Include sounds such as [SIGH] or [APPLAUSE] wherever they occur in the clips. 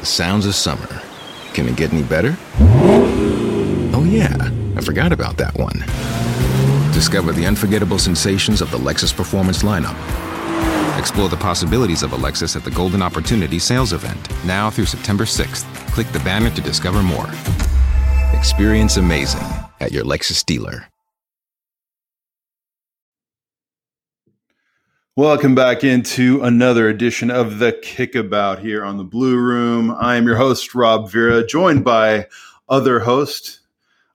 The sounds of summer. Can it get any better? Oh yeah, I forgot about that one. Discover the unforgettable sensations of the Lexus Performance lineup. Explore the possibilities of a Lexus at the Golden Opportunity sales event, now through September 6th. Click the banner to discover more. Experience amazing at your Lexus dealer. Welcome back into another edition of the Kickabout here on the Blue Room. I am your host, Rob Vera, joined by other host,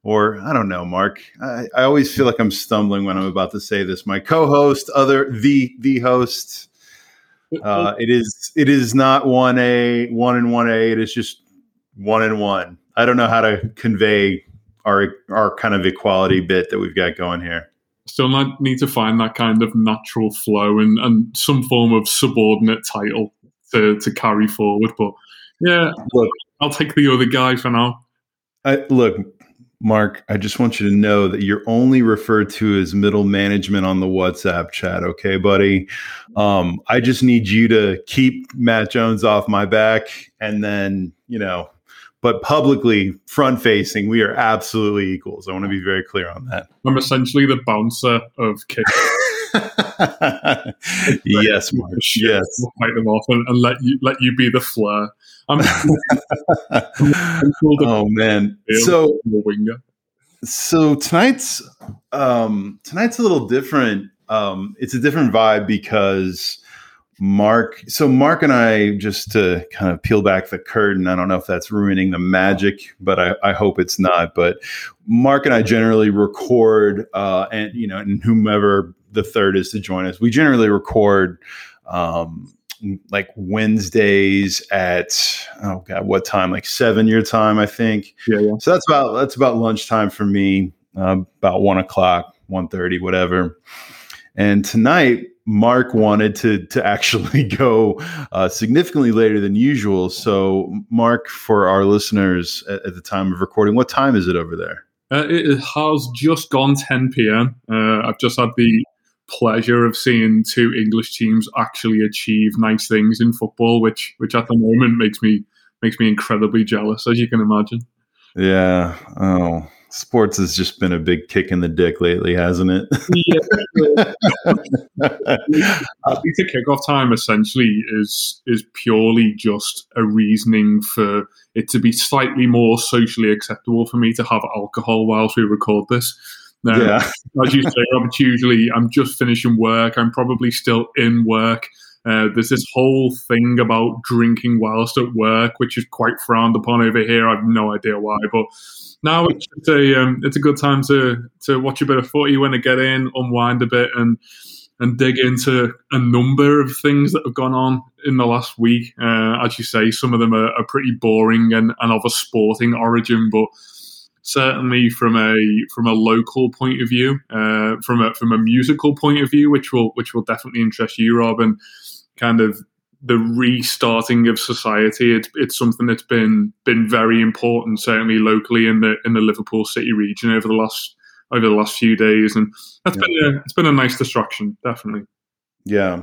or I don't know, Mark. I, I always feel like I'm stumbling when I'm about to say this. My co-host, other the the host. Uh, it is it is not one A, one and one A. It is just one and one. I don't know how to convey our our kind of equality bit that we've got going here still not need to find that kind of natural flow and, and some form of subordinate title to, to carry forward. But yeah, look, I'll take the other guy for now. I, look, Mark, I just want you to know that you're only referred to as middle management on the WhatsApp chat, okay, buddy? Um, I just need you to keep Matt Jones off my back and then, you know, but publicly front facing, we are absolutely equals. I want to be very clear on that. I'm essentially the bouncer of kids. [LAUGHS] yes, Mark. Yes, [LAUGHS] fight them off and, and, let you let you be the flair. I'm, [LAUGHS] I'm oh man, so winger. So tonight's um, tonight's a little different. Um, it's a different vibe because Mark. So Mark and I, just to kind of peel back the curtain, I don't know if that's ruining the magic, but I, I hope it's not. But Mark and I generally record, uh, and you know, and whomever the third is to join us, we generally record. Um, like Wednesdays at oh god, what time? Like seven your time, I think. Yeah, yeah. So that's about that's about lunchtime for me. Uh, about one o'clock, one thirty, whatever. And tonight Mark wanted to to actually [LAUGHS] go uh, significantly later than usual. So, Mark, for our listeners at, at, the time of recording, what time is it over there? Uh, it has just gone 10 p.m. Uh, I've just had the pleasure of seeing two English teams actually achieve nice things in football, which which at the moment makes me makes me incredibly jealous, as you can imagine. Yeah. Oh, sports has just been a big kick in the dick lately, hasn't it? [LAUGHS] yeah. [LAUGHS] I think the kickoff time essentially is is purely just a reasoning for it to be slightly more socially acceptable for me to have alcohol whilst we record this. Now, yeah. as you say, Robert, usually I'm just finishing work. I'm probably still in work. Uh, there's this whole thing about drinking whilst at work, which is quite frowned upon over here. I have no idea why, but now it's a um, it's a good time to to watch a bit of footy when I get in, unwind a bit, and and dig into a number of things that have gone on in the last week. Uh, as you say, some of them are, are pretty boring and, and of a sporting origin, but certainly from a from a local point of view, uh, from a from a musical point of view, which will which will definitely interest you, Rob, and kind of the restarting of society. It's it's something that's been been very important, certainly locally in the in the Liverpool City region over the last over the last few days, and that's yeah. been a, it's been a nice distraction, definitely. Yeah,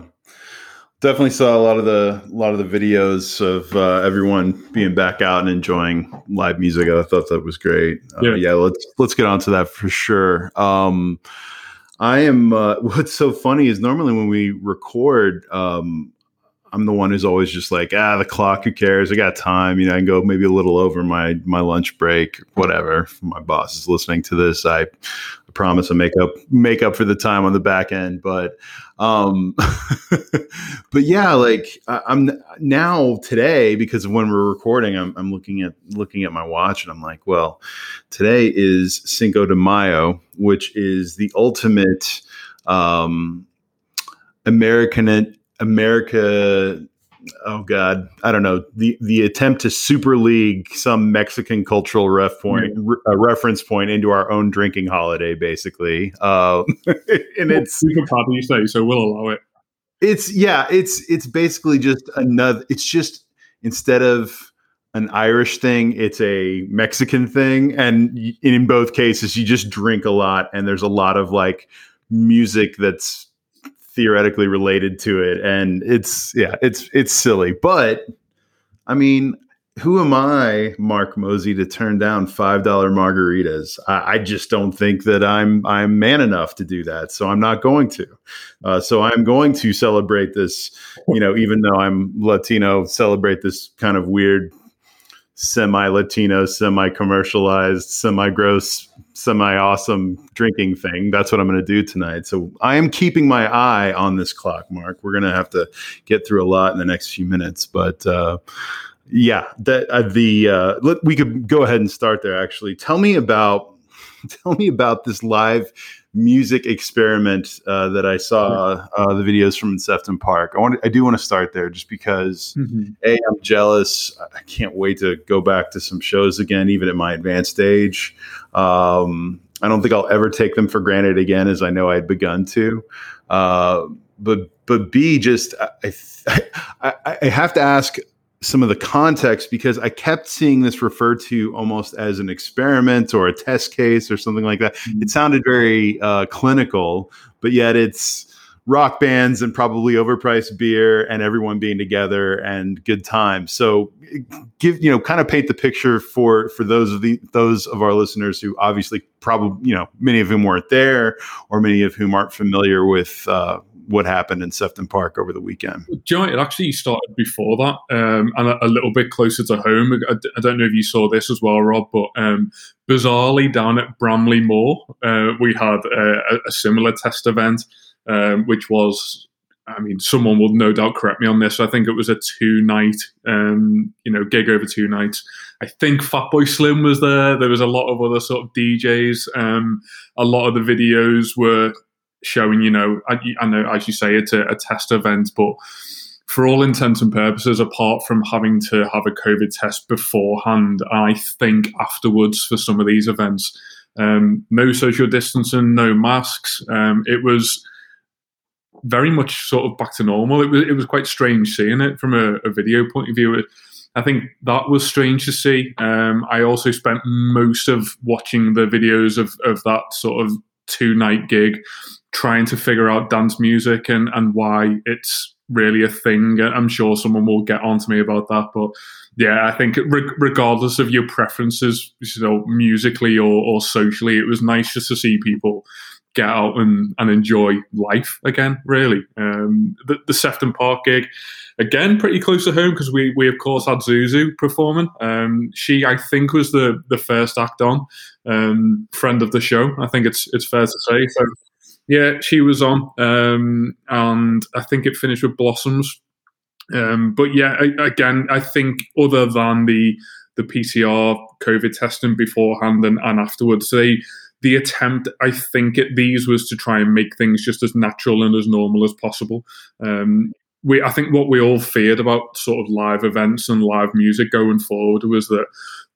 definitely saw a lot of the a lot of the videos of uh, everyone being back out and enjoying live music. I thought that was great. Uh, yeah. yeah, let's let's get on to that for sure. Um, I am. Uh, [LAUGHS] what's so funny is normally when we record, um, I'm the one who's always just like, ah, the clock. Who cares? I got time. You know, I can go maybe a little over my my lunch break, whatever. my boss is listening to this. I, I promise I make up make up for the time on the back end. But, um, [LAUGHS] but yeah, like I, am now today because when we're recording. I'm, I'm looking at looking at my watch and I'm like, well, today is Cinco de Mayo, which is the ultimate um, American America oh god. I don't know. The the attempt to super league some mexican cultural ref point re, reference point into our own drinking holiday basically. Uh, [LAUGHS] and it's we could you say so we'll allow it. It's yeah it's it's basically just another it's just instead of an irish thing it's a mexican thing. And in both cases you just drink a lot and there's a lot of like music that's theoretically related to it. And it's yeah it's it's silly. But i mean who am i mark mosey to turn down five dollar margaritas? I, I, just don't think that i'm i'm man enough to do that. So i'm not going to. Uh, so i'm going to celebrate this you know even though i'm latino celebrate this kind of weird semi Latino, semi commercialized, semi gross, semi awesome drinking thing. That's what I'm going to do tonight. So I am keeping my eye on this clock, Mark. We're going to have to get through a lot in the next few minutes, but uh, yeah, that uh, the uh, let, we could go ahead and start there. Actually, tell me about [LAUGHS] tell me about this live music experiment uh, that I saw uh, the videos from in Sefton Park. I want I do want to start there just because mm-hmm. a I'm jealous. I can't wait to go back to some shows again, even at my advanced age. Um, I don't think I'll ever take them for granted again, as I know I had begun to. Uh, but but B just I, I, [LAUGHS] I have to ask some of the context because I kept seeing this referred to almost as an experiment or a test case or something like that. Mm-hmm. It sounded very uh, clinical, but yet it's rock bands and probably overpriced beer and everyone being together and good times. So give you know kind of paint the picture for for those of the those of our listeners who obviously probably you know many of whom weren't there or many of whom aren't familiar with uh, what happened in Sefton Park over the weekend. Do you know, it actually started before that um, and a, a, little bit closer to home. I, I, don't know if you saw this as well, Rob, but um, bizarrely down at Bramley-Moore, uh, we had a, a, similar test event, um, which was. I mean, someone will no doubt correct me on this. I think it was a two-night, um, you know, gig over two nights. I think Fatboy Slim was there. There was a lot of other sort of DJs. Um, a lot of the videos were showing, you know, I, I know as you say, it's a, a test event, but for all intents and purposes, apart from having to have a COVID test beforehand, I think afterwards for some of these events, um, no social distancing, no masks. Um, it was very much sort of back to normal. It was it was quite strange seeing it from a, a video point of view. I think that was strange to see. Um, I also spent most of watching the videos of, of that sort of two night gig trying to figure out dance music and, and why it's really a thing. I'm sure someone will get on to me about that, but yeah, I think re- regardless of your preferences, you know, musically or, or socially, it was nice just to see people get out and, and enjoy life again. Really, um, the, the Sefton Park gig again pretty close to home because we we of course had Zuzu performing. Um, she I think was the the first act on, um, friend of the show. I think it's it's fair to say. So yeah, she was on, um, and I think it finished with Blossoms. Um, but yeah, I, again, I think other than the the PCR COVID testing beforehand and, and afterwards, they the attempt I think at these was to try and make things just as natural and as normal as possible. Um, we I think what we all feared about sort of live events and live music going forward was that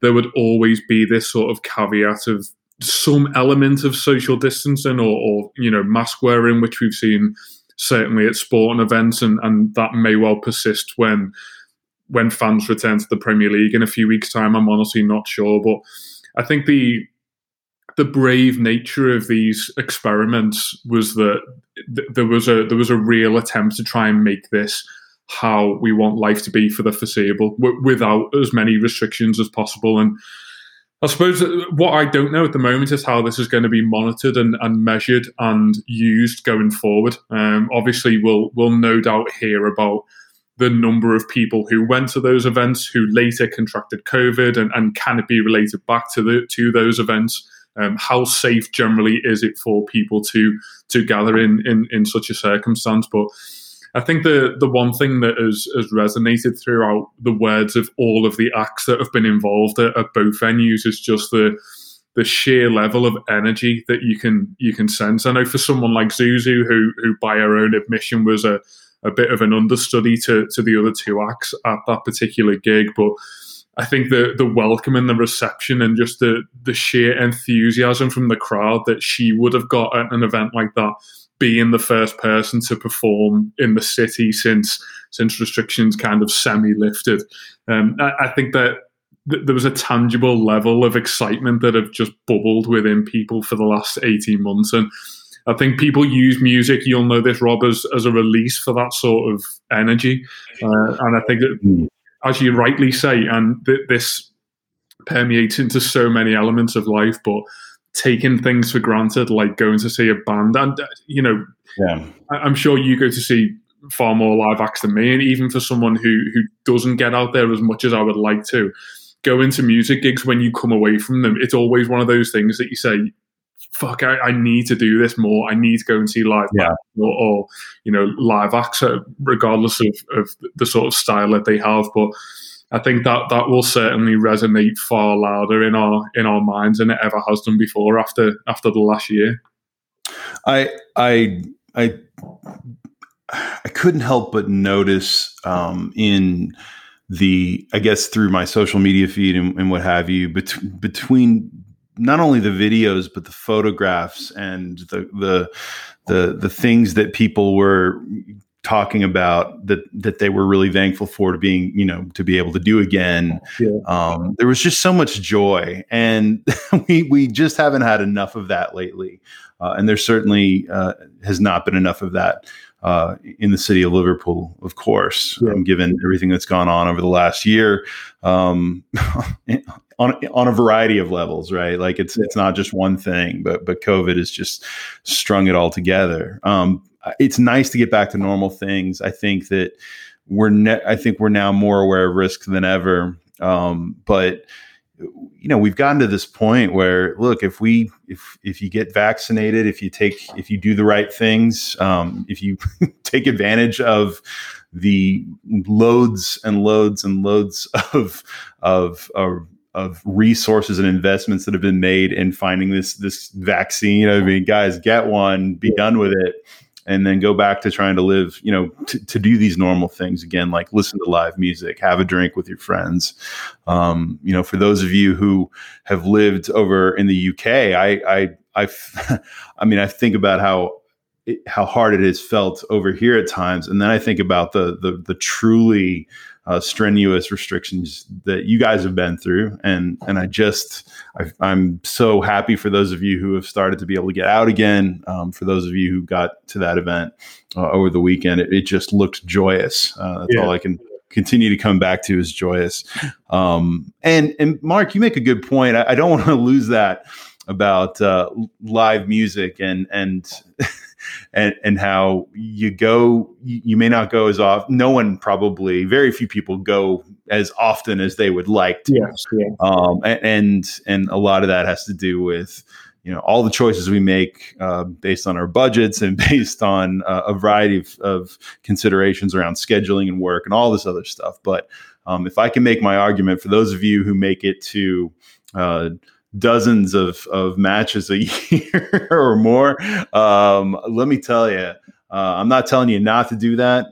there would always be this sort of caveat of some element of social distancing or, or you know mask wearing, which we've seen certainly at sporting events, and, and that may well persist when when fans return to the Premier League in a few weeks' time. I'm honestly not sure, but I think the the brave nature of these experiments was that th- there was a there was a real attempt to try and make this how we want life to be for the foreseeable w- without as many restrictions as possible and I suppose what I don't know at the moment is how this is going to be monitored and, and measured and used going forward. Um, obviously, we'll we'll no doubt hear about the number of people who went to those events who later contracted COVID and, and can it be related back to the to those events? Um, how safe generally is it for people to to gather in in, in such a circumstance? But I think the the one thing that has, has resonated throughout the words of all of the acts that have been involved at, at both venues is just the the sheer level of energy that you can you can sense. I know for someone like Zuzu, who who by her own admission was a a bit of an understudy to to the other two acts at that particular gig, but I think the the welcome and the reception and just the the sheer enthusiasm from the crowd that she would have got at an event like that being the first person to perform in the city since since restrictions kind of semi lifted. Um, I, I, think that th- there was a tangible level of excitement that have just bubbled within people for the last eighteen months, and I think people use music. You'll know this, Rob, as, as a release for that sort of energy, uh, and I think that, hmm. As you rightly say, and th- this permeates into so many elements of life, but taking things for granted, like going to see a band. And, uh, you know, yeah. I'm sure you go to see far more live acts than me. And even for someone who, who doesn't get out there as much as I would like to, go into music gigs when you come away from them, it's always one of those things that you say, fuck, I, I need to do this more. I need to go and see live yeah. or, or, you know, live acts, regardless of, of the sort of style that they have. But I think that that will certainly resonate far louder in our in our minds than it ever has done before after after the last year. I I I I couldn't help but notice um, in the I guess through my social media feed and, and what have you bet- between not only the videos but the photographs and the the the the things that people were talking about that that they were really thankful for to being you know to be able to do again yeah. um, there was just so much joy and [LAUGHS] we we just haven't had enough of that lately uh, and there certainly uh, has not been enough of that uh, in the city of Liverpool, of course, yeah. um, given everything that's gone on over the last year, um, [LAUGHS] on on a variety of levels, right? Like it's it's not just one thing, but but COVID has just strung it all together. Um, it's nice to get back to normal things. I think that we're ne- I think we're now more aware of risk than ever. Um, but you know, we've gotten to this point where look, if we if if you get vaccinated, if you take if you do the right things, um, if you [LAUGHS] take advantage of the loads and loads and loads [LAUGHS] of of, of of resources and investments that have been made in finding this this vaccine. I mean, guys, get one, be done with it and then go back to trying to live, you know, t- to do these normal things again, like listen to live music, have a drink with your friends. Um, you know, for those of you who have lived over in the UK, I, I, I, [LAUGHS] I mean, I think about how how hard it is felt over here at times, and then I think about the the, the truly uh, strenuous restrictions that you guys have been through, and and I just I, am so happy for those of you who have started to be able to get out again. Um, for those of you who got to that event uh, over the weekend, it, it, just looked joyous. Uh, that's yeah. all I can continue to come back to is joyous. Um, and and Mark, you make a good point. I, I don't [LAUGHS] want to lose that about uh, live music and and [LAUGHS] and and how you go you may not go as often no one probably very few people go as often as they would like to yes, yeah. um, and and a lot of that has to do with you know all the choices we make uh, based on our budgets and [LAUGHS] based on uh, a variety of, of, considerations around scheduling and work and all this other stuff but um, if i can make my argument for those of you who make it to uh, dozens of, of matches a [LAUGHS] year or more. Um, let me tell you, uh, I'm not telling you not to do that,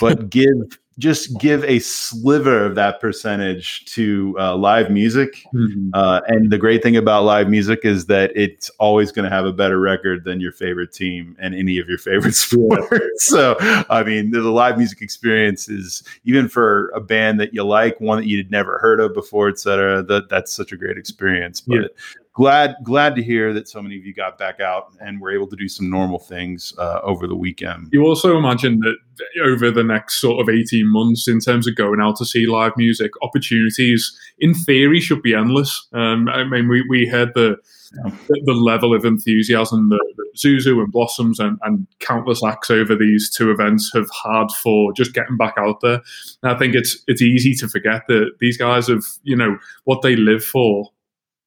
but [LAUGHS] give just give a sliver of that percentage to uh, live music. Mm-hmm. Uh, and the great thing about live music is that it's always going to have a better record than your favorite team and any of your favorite [LAUGHS] sports. Yeah. so, I mean, the, the, live music experience is even for a band that you like, one that you'd never heard of before, et cetera. That that's such a great experience. But yeah glad glad to hear that so many of you got back out and were able to do some normal things uh, over the weekend. You also imagine that over the next sort of 18 months, in terms of going out to see live music, opportunities in theory should be endless. Um, I mean, we, we heard the, yeah. the, the level of enthusiasm that, that Zuzu and Blossoms and, and countless acts over these two events have had for just getting back out there. And I think it's it's easy to forget that these guys have, you know, what they live for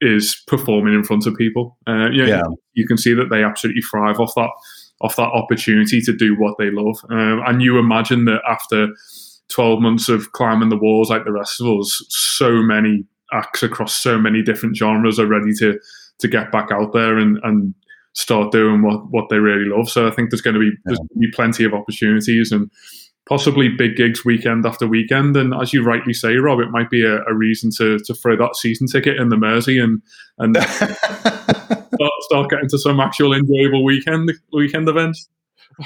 is performing in front of people. Uh, you know, yeah, you can see that they absolutely thrive off that off that opportunity to do what they love. Um, and you imagine that after 12 months of climbing the walls like the rest of us, so many acts across so many different genres are ready to to get back out there and and start doing what what they really love. So I think there's going to be yeah. there's going to be plenty of opportunities and possibly big gigs weekend after weekend. And as you rightly say, Rob, it might be a, a reason to to throw that season ticket in the Mersey and and [LAUGHS] start, start getting to some actual enjoyable weekend weekend events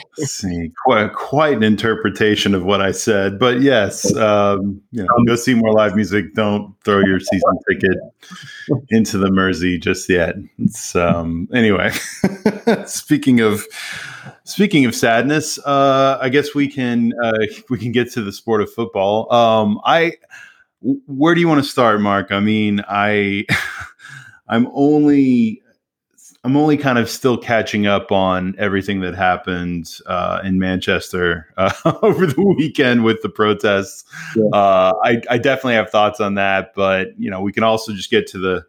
[LAUGHS] see quite quite an interpretation of what I said, but yes, um, you know, go see more live music. Don't throw your season ticket into the Mersey just yet. It's um, anyway. [LAUGHS] speaking of speaking of sadness, uh, I guess we can uh, we can get to the sport of football. Um, I where do you want to start, Mark? I mean, I [LAUGHS] I'm only I'm only kind of still catching up on everything that happened uh, in Manchester uh, [LAUGHS] over the weekend with the protests. Yeah. Uh, I, I, definitely have thoughts on that, but you know, we can also just get to the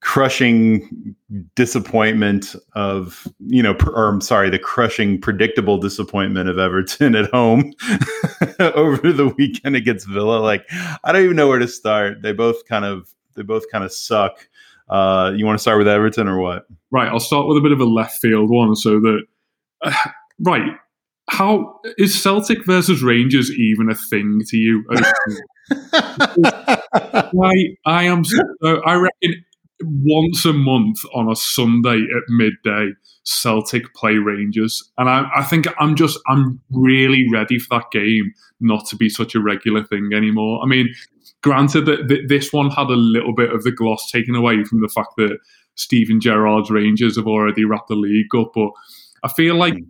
crushing disappointment of you know, or I'm sorry, the crushing predictable disappointment of Everton at home [LAUGHS] over the weekend against Villa. Like, I don't even know where to start. They both kind of they both kind of suck. Uh, you want to start with Everton or what? Right, I'll start with a bit of a left field one. So that, uh, right, how is Celtic versus Rangers even a thing to you? [LAUGHS] I, I am. So, I reckon once a month on a Sunday at midday, Celtic play Rangers, and I, I think I'm just I'm really ready for that game not to be such a regular thing anymore. I mean, Granted that th- this one had a little bit of the gloss taken away from the fact that Steven Gerrard's Rangers have already wrapped the league up, but I feel like hmm.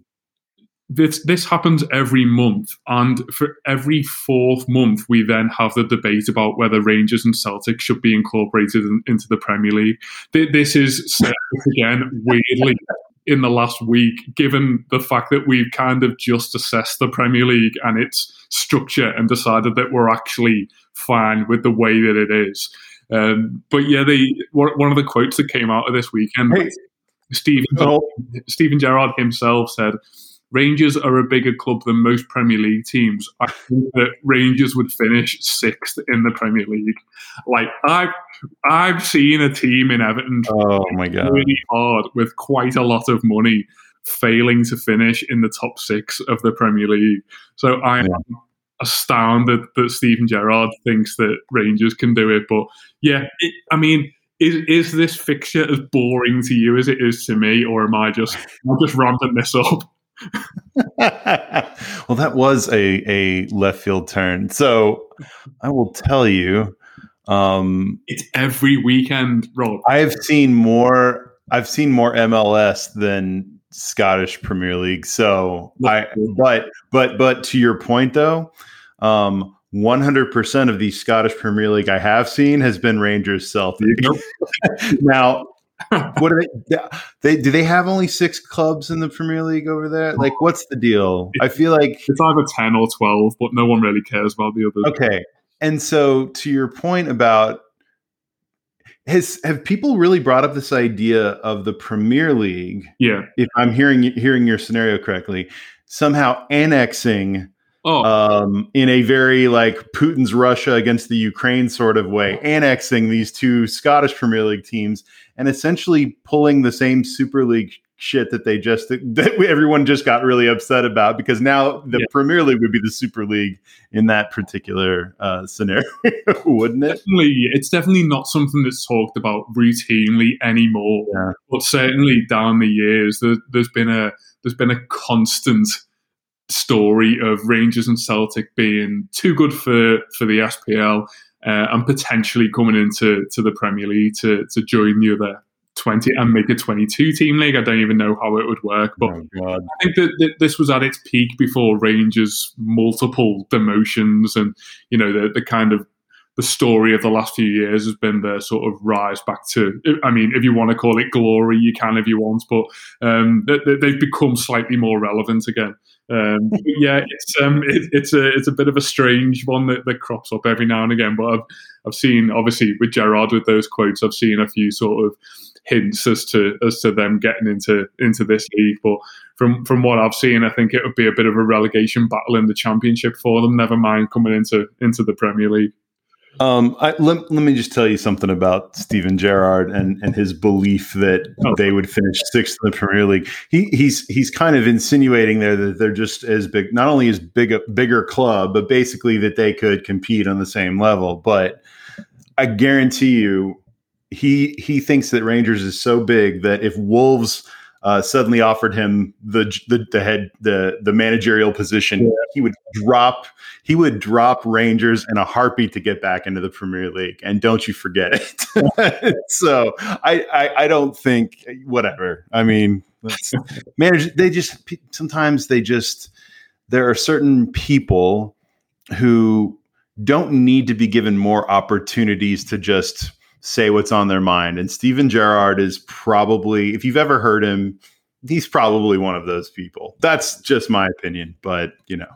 this this happens every month, and for every fourth month, we then have the debate about whether Rangers and Celtic should be incorporated in, into the Premier League. This is again weirdly in the last week, given the fact that we've kind of just assessed the Premier League and its structure and decided that we're actually fine with the way that it is. Um, but yeah, the one of the quotes that came out of this weekend, hey. Steven, Steven Gerrard himself said, Rangers are a bigger club than most Premier League teams. I think that Rangers would finish sixth in the Premier League. Like I've I've seen a team in Everton oh my god really hard with quite a lot of money failing to finish in the top six of the Premier League. So I am yeah. Astounded that Steven Gerrard thinks that Rangers can do it. But yeah, it, I mean, is is this fixture as boring to you as it is to me, or am I just I'm just ramping this up? [LAUGHS] well, that was a, a left field turn. So I will tell you. Um, it's every weekend, Rob. I've seen more. I've seen more MLS than Scottish Premier League. So I, but but but to your point though, um, 100% of the Scottish Premier League I have seen has been Rangers Celtic. [LAUGHS] now, what are they, they? Do they have only six clubs in the Premier League over there? Like, what's the deal? I feel like it's either ten or twelve, but no one really cares about the others. Okay, and so to your point about has have people really brought up this idea of the Premier League? Yeah, if I'm hearing hearing your scenario correctly, somehow annexing Oh. Um, in a very like Putin's Russia against the Ukraine sort of way, annexing these two Scottish Premier League teams and essentially pulling the same Super League shit that they just that everyone just got really upset about because now the yeah. Premier League would be the Super League in that particular uh, scenario, [LAUGHS] wouldn't it? Definitely, it's definitely not something that's talked about routinely anymore. Yeah. But certainly down the years, there, there's been a there's been a constant story of Rangers and Celtic being too good for for the SPL. Uh, and potentially coming into to the Premier League to to join the other 20 and make a 22 team league. I don't even know how it would work, but oh, I think that, that, this was at its peak before Rangers multiple demotions and you know the the kind of the story of the last few years has been the sort of rise back to. I mean, if you want to call it glory, you can if you want, but um, they, have become slightly more relevant again. Um, [LAUGHS] yeah, it's um, it, it's a it's a bit of a strange one that, that crops up every now and again. But I've I've seen obviously with Gerrard with those quotes, I've seen a few sort of hints as to as to them getting into into this league. But from from what I've seen, I think it would be a bit of a relegation battle in the championship for them. Never mind coming into into the Premier League. Um, I, let, let me just tell you something about Steven Gerrard and, and his belief that oh. they would finish sixth in the Premier League. He, he's he's kind of insinuating there that they're just as big, not only as big a bigger club, but basically that they could compete on the same level. But I guarantee you, he he thinks that Rangers is so big that if Wolves uh, suddenly offered him the, the the head the the managerial position, yeah. he would drop he would drop Rangers in a heartbeat to get back into the Premier League. And don't you forget it. [LAUGHS] so I, I, I don't think whatever. I mean, [LAUGHS] manage they just sometimes they just there are certain people who don't need to be given more opportunities to just say what's on their mind. And Steven Gerrard is probably, if you've ever heard him, he's probably one of those people. That's just my opinion, but you know.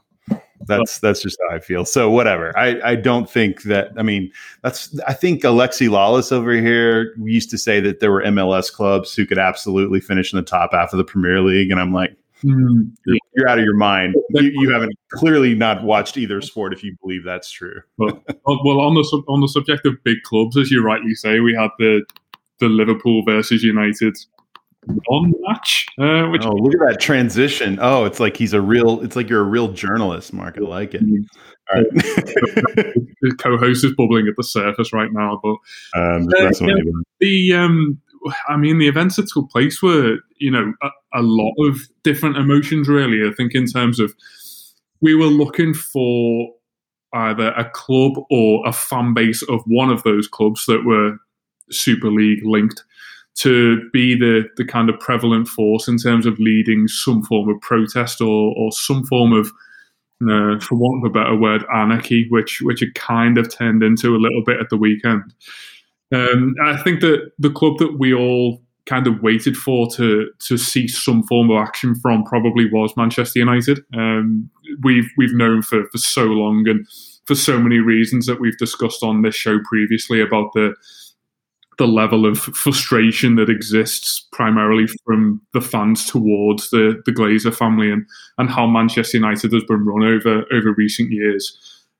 That's that's just how I feel. So whatever. I, I don't think that. I mean, that's. I think Alexi Lalas over here used to say that there were MLS clubs who could absolutely finish in the top half of the Premier League, and I'm like, mm, you're, out of your mind. You, you, haven't clearly not watched either sport if you believe that's true. well, [LAUGHS] well, on the on the subject of big clubs, as you rightly say, we had the the Liverpool versus United one match. Uh, which oh, look at that transition! Oh, it's like he's a real. It's like you're a real journalist, Mark. I like it. All right. [LAUGHS] the co-host is bubbling at the surface right now, but um, uh, yeah, the um, I mean, the events that took place were, you know, a, a lot of different emotions. Really, I think in terms of we were looking for either a club or a fan base of one of those clubs that were Super League linked to be the the kind of prevalent force in terms of leading some form of protest or or some form of uh, for want of a better word, anarchy, which which it kind of turned into a little bit at the weekend. Um, I think that the club that we all kind of waited for to to see some form of action from probably was Manchester United. Um, we've we've known for for so long and for so many reasons that we've discussed on this show previously about the the level of frustration that exists primarily from the fans towards the, the Glazer family and, and how Manchester United has been run over over recent years.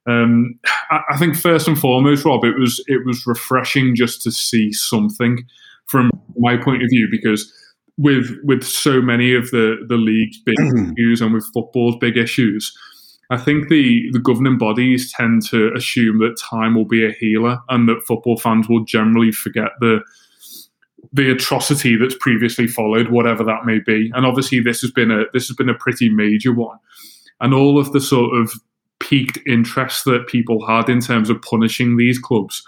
Um, I, I, think first and foremost, Rob, it was it was refreshing just to see something from my point of view because with with so many of the the league's big [CLEARS THROAT] issues and with football's big issues, I think the, the governing bodies tend to assume that time will be a healer and that football fans will generally forget the the atrocity that's previously followed, whatever that may be. And obviously this has been a this has been a pretty major one. And all of the sort of peaked interest that people had in terms of punishing these clubs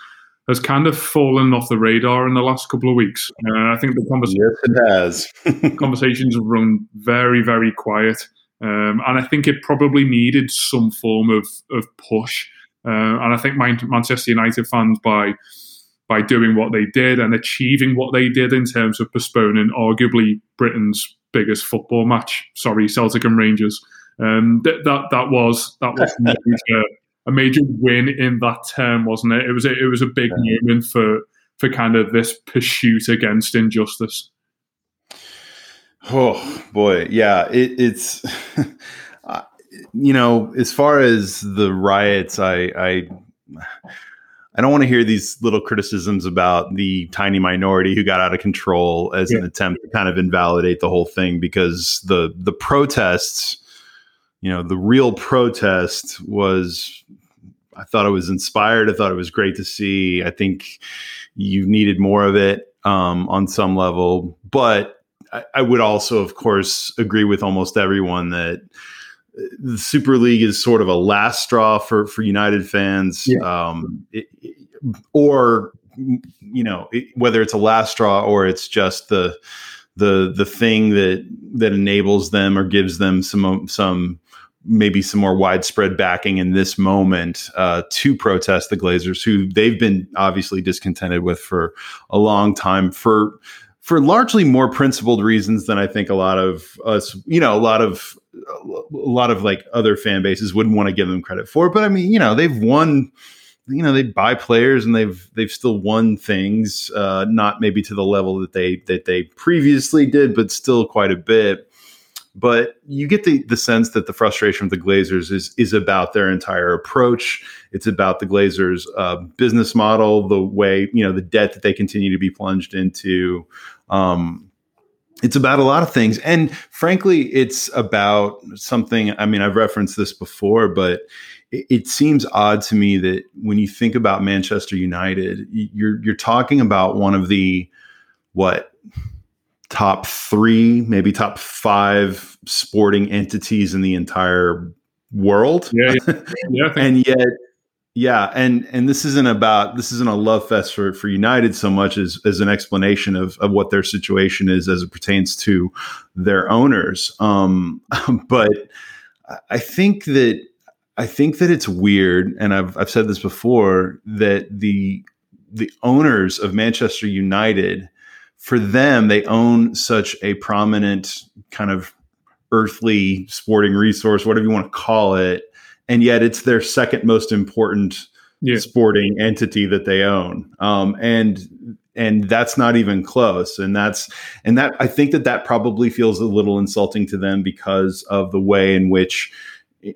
has kind of fallen off the radar in the last couple of weeks. Uh, I think the conversation yes, it has. [LAUGHS] conversations have run very, very quiet. Um, and I think it probably needed some form of, of push. Uh, and I think Manchester United fans, by by doing what they did and achieving what they did in terms of postponing arguably Britain's biggest football match, sorry, Celtic and Rangers, um, that, that that was that was [LAUGHS] major, a major win in that term, wasn't it? It was a, it was a big yeah. moment for for kind of this pursuit against injustice. Oh boy, yeah, it, it's [LAUGHS] you know as far as the riots, I, I I don't want to hear these little criticisms about the tiny minority who got out of control as yeah. an attempt to kind of invalidate the whole thing because the the protests, you know, the real protest was I thought it was inspired. I thought it was great to see. I think you needed more of it um, on some level, but I, I would also, of course, agree with almost everyone that the Super League is sort of a last straw for for United fans, yeah. um, it, it, or you know it, whether it's a last straw or it's just the the the thing that that enables them or gives them some some maybe some more widespread backing in this moment uh, to protest the Glazers, who they've been obviously discontented with for a long time for for largely more principled reasons than I think a lot of us, you know, a lot of a lot of like other fan bases wouldn't want to give them credit for. But I mean, you know, they've won. You know, they buy players and they've they've still won things, uh, not maybe to the level that they that they previously did, but still quite a bit. But you get the the sense that the frustration of the Glazers is is about their entire approach. It's about the Glazers' uh, business model, the way you know the debt that they continue to be plunged into. Um, it's about a lot of things. And frankly, it's about something. I mean, I've referenced this before, but it, it, seems odd to me that when you think about Manchester United, you're you're talking about one of the what top three, maybe top five sporting entities in the entire world. Yeah, yeah. [LAUGHS] yeah and yet yeah, and and this isn't about this isn't a love fest for for United so much as as an explanation of of what their situation is as it pertains to their owners. Um, [LAUGHS] but I think that I think that it's weird, and I've I've said this before that the the owners of Manchester United, for them, they own such a prominent kind of earthly sporting resource, whatever you want to call it and yet it's their second most important yeah. sporting entity that they own. Um, and and that's not even close. And that's and that I think that that probably feels a little insulting to them because of the way in which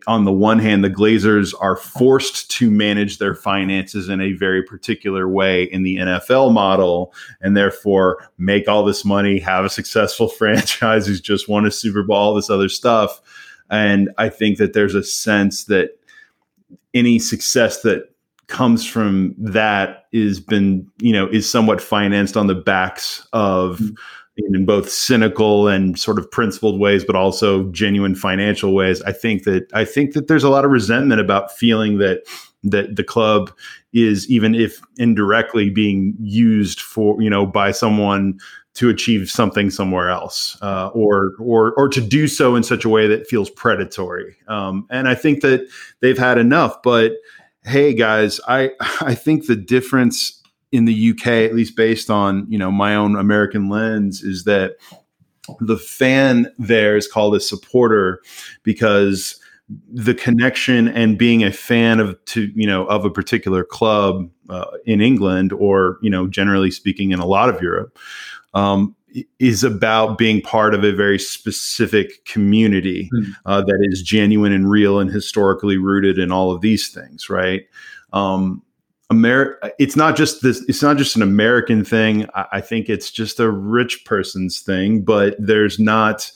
on the one hand, the Glazers are forced to manage their finances in a very particular way in the NFL model, and therefore make all this money, have a successful [LAUGHS] franchise who's just won a Super Bowl, all this other stuff. And I think that there's a sense that any success that comes from that is been, you know, is somewhat financed on the backs of mm-hmm. In both cynical and sort of principled ways, but also genuine financial ways. I think that I think that there's a lot of resentment about feeling that that the club is even if indirectly being used for you know by someone to achieve something somewhere else, uh, or or or to do so in such a way that feels predatory. Um, and I think that they've had enough. But hey, guys, I [LAUGHS] I think the difference in the UK, at least based on you know my own American lens, is that the fan there is called a supporter because the connection and being a fan of to you know of a particular club uh, in England or you know generally speaking in a lot of Europe um, is about being part of a very specific community mm. uh, that is genuine and real and historically rooted in all of these things, right? Um, Ameri- it's not just this it's not just an american thing I, I think it's just a rich person's thing but there's not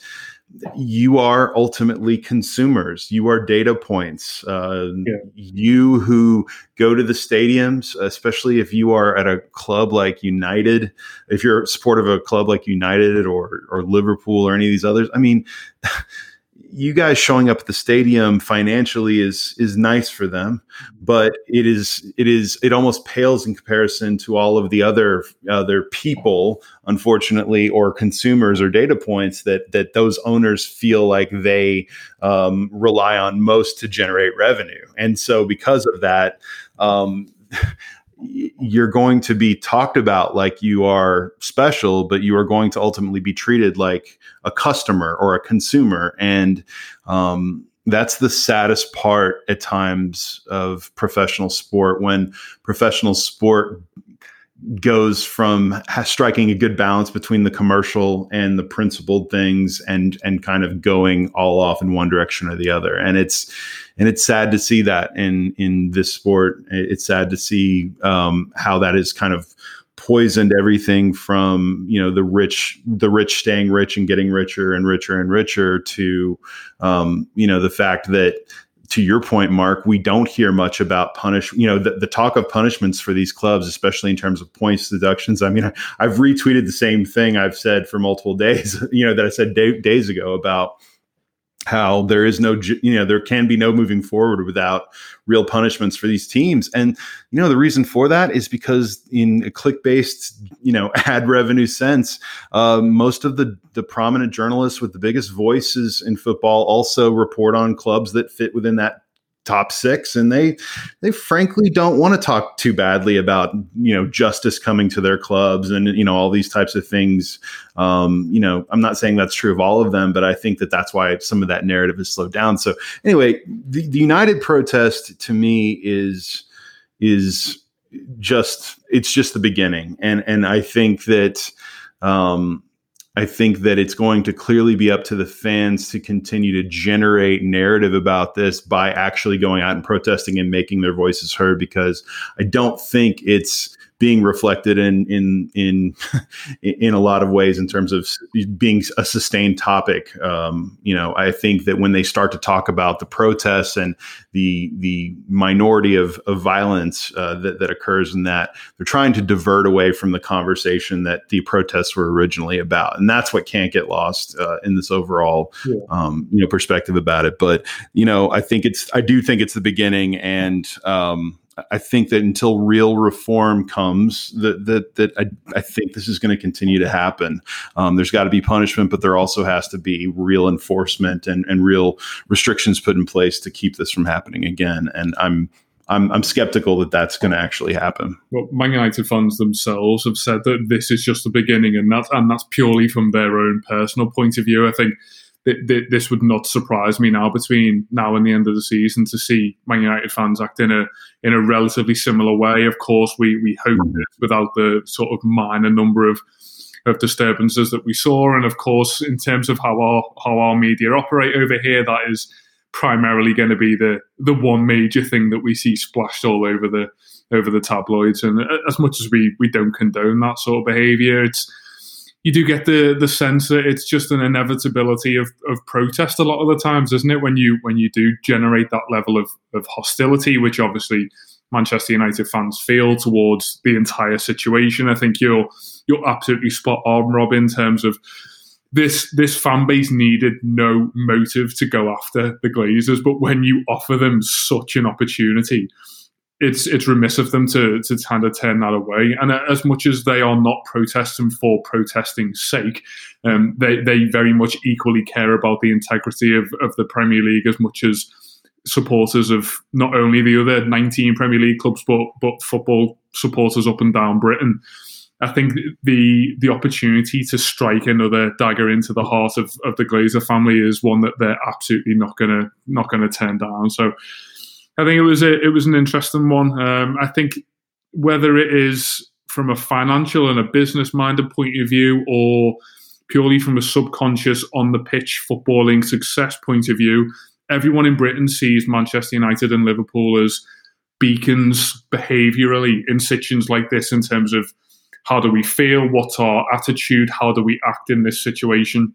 you are ultimately consumers. You are data points. Uh, yeah. You who go to the stadiums, especially if you are at a club like United, if you're supportive of a club like United or or Liverpool or any of these others. I mean, [LAUGHS] you guys showing up at the stadium financially is is nice for them, but it is it is it almost pales in comparison to all of the other other people, unfortunately, or consumers or data points that that those owners feel like they um, rely on most to generate revenue, and so because of that. Um, [LAUGHS] you're going to be talked about like you are special, but you are going to ultimately be treated like a customer or a consumer. And um, that's the saddest part at times of professional sport when professional sport goes from striking a good balance between the commercial and the principled things and and kind of going all off in one direction or the other. And it's and it's sad to see that in in this sport. It's sad to see um, how that is kind of poisoned everything from you know the rich the rich staying rich and getting richer and richer and richer to um, you know the fact that to your point, Mark, we don't hear much about punish. You know, the, the talk of punishments for these clubs, especially in terms of points deductions. I mean, [LAUGHS] I, have retweeted the same thing I've said for multiple [LAUGHS] days. You know, that I said day, days ago about how there is no you know there can be no moving forward without real punishments for these teams. And you know the reason for that is because in a click based you know [LAUGHS] ad revenue sense uh, most of the the prominent journalists with the biggest voices in football also report on clubs that fit within that top six and they they frankly don't want to talk too badly about you know justice coming to their clubs and you know all these types of things. Um, you know i'm not saying that's true of all of them but i think that that's why some of that narrative has slowed down. So anyway the, the united protest to me is is just it's just the beginning. And and i think that um I think that it's going to clearly be up to the fans to continue to generate narrative about this by actually going out and protesting and making their voices heard because I don't think it's being reflected in in in [LAUGHS] in a lot of ways in terms of being a sustained topic. Um, you know, I think that when they start to talk about the protests and the the minority of, of violence uh, that that occurs in that, they're trying to divert away from the conversation that the protests were originally about, and that's what can't get lost uh, in this overall yeah. um, you know perspective about it. But you know, I think it's I do think it's the beginning, and um, I think that until real reform comes, that that that I, I think this is going to continue to happen. Um, there's got to be punishment, but there also has to be real enforcement and, and real restrictions put in place to keep this from happening again. And I'm I'm, I'm skeptical that that's going to actually happen. Well, Man United fans themselves have said that this is just the beginning, and that's and that's purely from their own personal point of view. I think th- th- this would not surprise me now between now and the end of the season to see Man United fans act in a in a relatively similar way. Of course, we we hope mm-hmm. without the sort of minor number of of disturbances that we saw, and of course, in terms of how our how our media operate over here, that is primarily going to be the the one major thing that we see splashed all over the over the tabloids. And as much as we we don't condone that sort of behaviour, it's you do get the the sense that it's just an inevitability of, of protest a lot of the times, isn't it? When you when you do generate that level of, of hostility, which obviously Manchester United fans feel towards the entire situation. I think you're you're absolutely spot on, Rob, in terms of this this fan base needed no motive to go after the Glazers, but when you offer them such an opportunity, it's it's remiss of them to to kind of turn that away. And as much as they are not protesting for protesting's sake, um, they they very much equally care about the integrity of, of the Premier League as much as supporters of not only the other 19 Premier League clubs but but football supporters up and down Britain. I think the the opportunity to strike another dagger into the heart of, of the Glazer family is one that they're absolutely not gonna not gonna turn down. So I think it was a, it was an interesting one. Um, I think whether it is from a financial and a business minded point of view, or purely from a subconscious on the pitch footballing success point of view, everyone in Britain sees Manchester United and Liverpool as beacons behaviourally in situations like this in terms of how do we feel, what's our attitude, how do we act in this situation.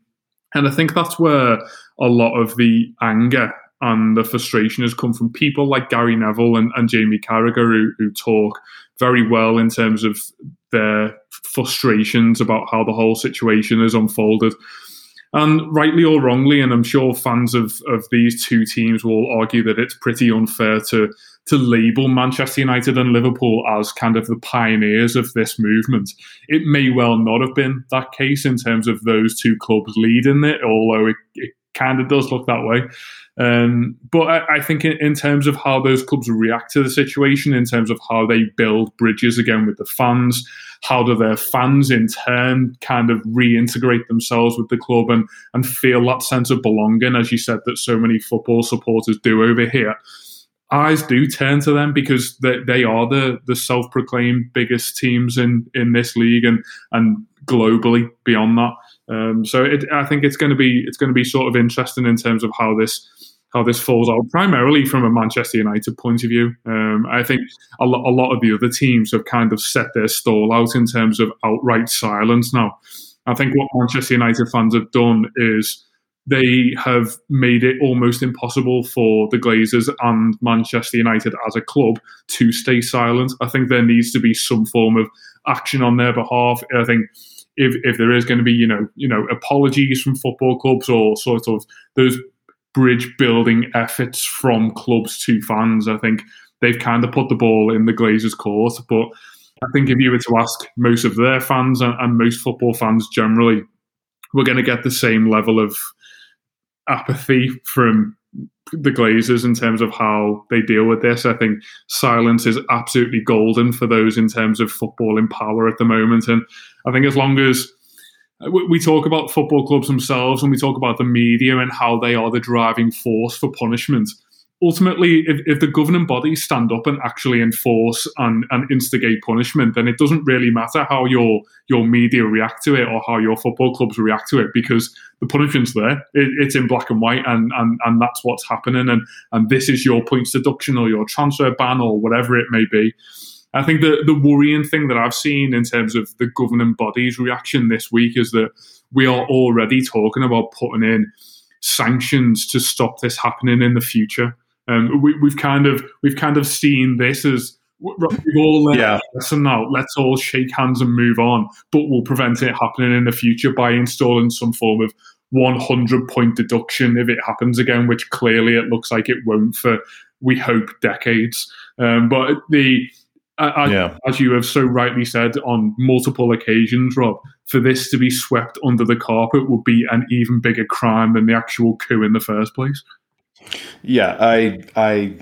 And I think that's where a lot of the anger and the frustration has come from people like Gary Neville and, and Jamie Carragher who, who talk very well in terms of their frustrations about how the whole situation has unfolded. And rightly or wrongly, and I'm sure fans of, of these two teams will argue that it's pretty unfair to to label Manchester United and Liverpool as kind of the pioneers of this movement. It may well not have been that case in terms of those two clubs leading it, although it, it kind of does look that way. Um, but I, I think in, in, terms of how those clubs react to the situation, in terms of how they build bridges again with the fans, how do their fans in turn kind of reintegrate themselves with the club and, and feel that sense of belonging, as you said, that so many football supporters do over here. eyes do turn to them because they, they are the the self proclaimed biggest teams in in this league and and globally beyond that. Um, so it, I think it's going to be it's going to be sort of interesting in terms of how this how this falls out. Primarily from a Manchester United point of view, um, I think a, lo- a lot of the other teams have kind of set their stall out in terms of outright silence now. I think what Manchester United fans have done is they have made it almost impossible for the Glazers and Manchester United as a club to stay silent. I think there needs to be some form of action on their behalf. I think if if there is going to be you know you know apologies from football clubs or sort of those bridge building efforts from clubs to fans, I think they've kind of put the ball in the Glazers' court. But I think if you were to ask most of their fans and, and most football fans generally, we're going to get the same level of apathy from the Glazers in terms of how they deal with this. I think silence is absolutely golden for those in terms of football in power at the moment. And I think as long as uh, we talk about football clubs themselves and we talk about the media and how they are the driving force for punishment, ultimately, if, if the governing bodies stand up and actually enforce and, and instigate punishment, then it doesn't really matter how your your media react to it or how your football clubs react to it because the punishment's there. It, it's in black and white, and, and and that's what's happening. And and this is your points deduction or your transfer ban or whatever it may be. I think the the worrying thing that I've seen in terms of the governing body's reaction this week is that we are already talking about putting in sanctions to stop this happening in the future. Um, we, have kind of we've kind of seen this as we've all learned yeah. lesson now. Let's all shake hands and move on, but we'll prevent it happening in the future by installing some form of 100 point deduction if it happens again, which clearly it looks like it won't for we hope decades. Um, but the as, yeah. as you have so rightly said on multiple occasions, Rob, for this to be swept under the carpet would be an even bigger crime than the actual coup in the first place. Yeah, I I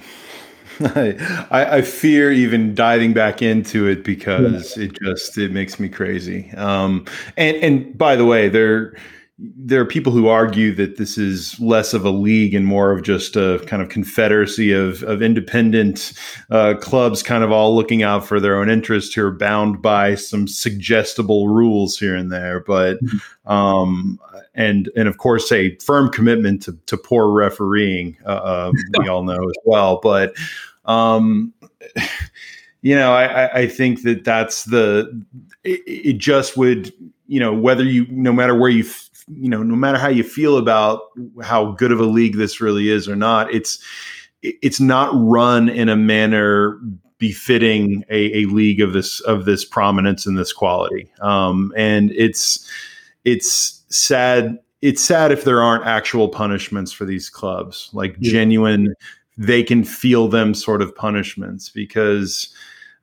[LAUGHS] I, I fear even diving back into it because yeah. it just it makes me crazy. Um, and and by the way, there there are people who argue that this is less of a league and more of just a kind of confederacy of, of independent uh, clubs, kind of all looking out for their own interests, who are bound by some suggestible rules here and there. But mm-hmm. um, and and of course a firm commitment to, to poor refereeing, uh, um, we all know as well. But um, you know, I, I think that that's the it, it just would you know whether you no matter where you you know, no matter how you feel about how good of a league this really is or not, it's it's not run in a manner befitting a, a league of this of this prominence and this quality. Um, and it's it's sad. It's sad if there aren't actual punishments for these clubs, like yeah. genuine. They can feel them sort of punishments because